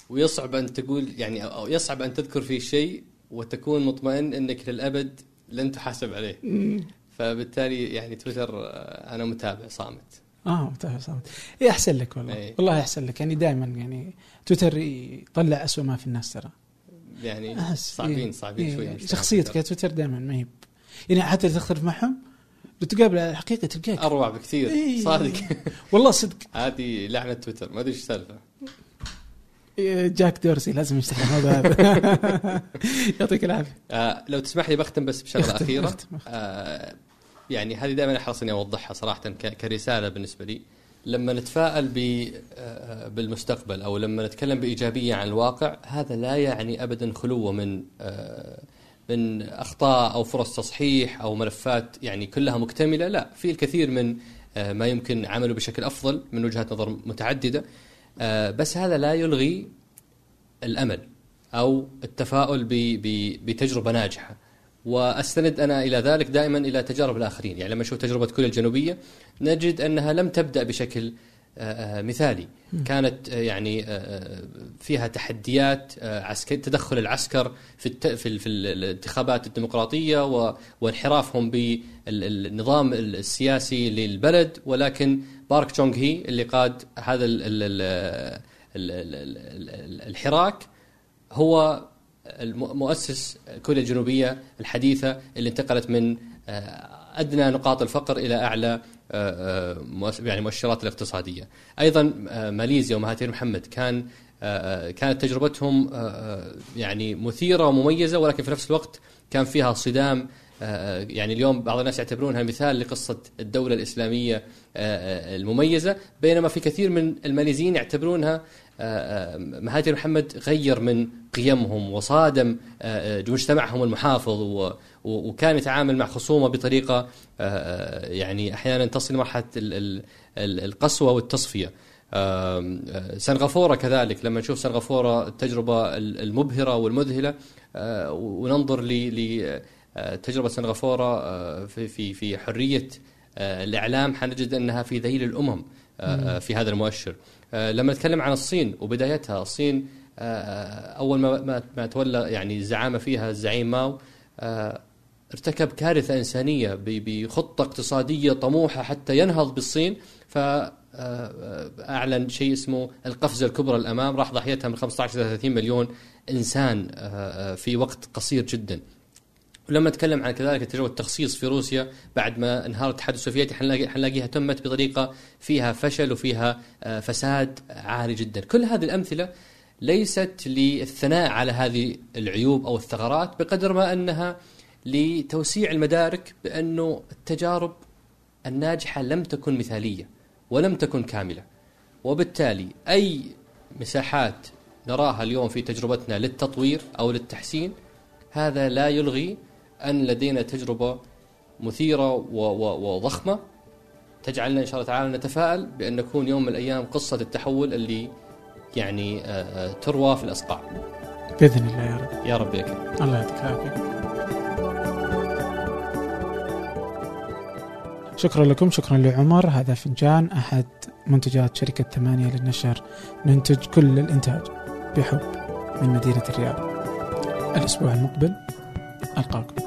ويصعب أن تقول يعني أو يصعب أن تذكر فيه شيء وتكون مطمئن إنك للأبد لن تحاسب عليه. فبالتالي يعني تويتر آه، أنا متابع صامت آه متابع صامت إيه أحسن لك والله إيه. والله أحسن لك يعني دائما يعني تويتر يطلع اسوء ما في الناس ترى يعني أحس صعبين إيه. صعبين إيه. شوي مجتمع شخصيتك تويتر. يا تويتر دائما ما هي يعني حتى تختلف معهم لو تقابل على الحقيقة تلقاك أروع بكثير إيه. صادق والله صدق هذه لعنة تويتر ما أدري إيش السالفة إيه، جاك دورسي لازم الموضوع هذا يعطيك العافية. آه لو تسمح لي بختم بس بشغلة اختم، أخيرة. اختم، اختم. آه يعني هذه دائما أحرص إني أوضحها صراحة كرسالة بالنسبة لي. لما نتفائل ب- آه، بالمستقبل أو لما نتكلم بإيجابية عن الواقع هذا لا يعني ابدا خلوه من آه، من أخطاء أو فرص تصحيح أو ملفات يعني كلها مكتملة. لا في الكثير من آه، ما يمكن عمله بشكل أفضل من وجهات نظر متعددة. آه، بس هذا لا يلغي الأمل أو التفاؤل بتجربة ناجحة. وأستند أنا إلى ذلك دائما إلى تجارب الآخرين. يعني لما نشوف تجربة كوريا الجنوبية نجد أنها لم تبدأ بشكل آه، آه، مثالي كانت آه، يعني آه، فيها تحديات آه، عسكري تدخل العسكر في. في, ال- في ال- الانتخابات الديمقراطية. وانحرافهم بالنظام السياسي للبلد ولكن بارك تشونغ هي اللي قاد هذا ال... ال... ال... ال... ال... ال... الحراك هو مؤسس كوريا الجنوبية الحديثة اللي انتقلت من آه، أدنى نقاط الفقر إلى أعلى آه، آه، يعني المؤشرات الاقتصادية. أيضا آه، ماليزيا ومهاتير محمد كان آه، آه، كانت تجربتهم آه، آه، يعني مثيرة ومميزة ولكن في نفس الوقت كان فيها صدام آه، آه، يعني اليوم بعض الناس يعتبرونها مثال لقصة الدولة الإسلامية آه، آه، المميزة بينما في كثير من الماليزيين يعتبرونها آه، آه، مهاتير محمد غير من قيمهم وصادم آه، آه، مجتمعهم المحافظ وكان يتعامل مع خصومه بطريقه آه، آه، يعني أحيانا تصل لمرحلة ال- ال- ال- القسوة والتصفية. آه، سنغافورة كذلك لما نشوف سنغافورة التجربة ال- المبهرة والمذهلة وننظر ل ل- آه، تجربة سنغافورة في في في حرية الإعلام حنجد أنها في ذيل الأمم في هذا المؤشر. لما نتكلم عن الصين وبدايتها الصين أول ما ما- تولى يعني الزعامه فيها الزعيم ماو ارتكب كارثة إنسانية ب- بخطة اقتصادية طموحة حتى ينهض بالصين ف آه، أعلن شيء اسمه القفزة الكبرى الأمام راح ضحيتها من 15 إلى 30 مليون إنسان آه، آه، في وقت قصير جدا. ولما نتكلم عن كذلك تجربة التخصيص في روسيا بعد ما انهار الاتحاد السوفيتي حنلاقي حنلاقيها تمت بطريقة فيها فشل وفيها آه، فساد عالي جدا، كل هذه الأمثلة ليست للثناء على هذه العيوب أو الثغرات بقدر ما أنها لتوسيع المدارك بأنه التجارب الناجحة لم تكن مثالية ولم تكن كاملة. وبالتالي أي مساحات نراها اليوم في تجربتنا للتطوير أو للتحسين هذا لا يلغي أن لدينا تجربة مثيرة و- و- وضخمة. تجعلنا إن شاء الله تعالى نتفائل بأن نكون يوم من الأيام قصة التحول اللي يعني آه، آه، تروى في الاصقاع بإذن الله يا رب. يا رب يا كريم. الله يعطيك العافية. شكرا لكم شكرا لعمر. هذا فنجان أحد منتجات شركة ثمانية للنشر. ننتج كل الإنتاج بحب من مدينة الرياض. الأسبوع المقبل ألقاكم.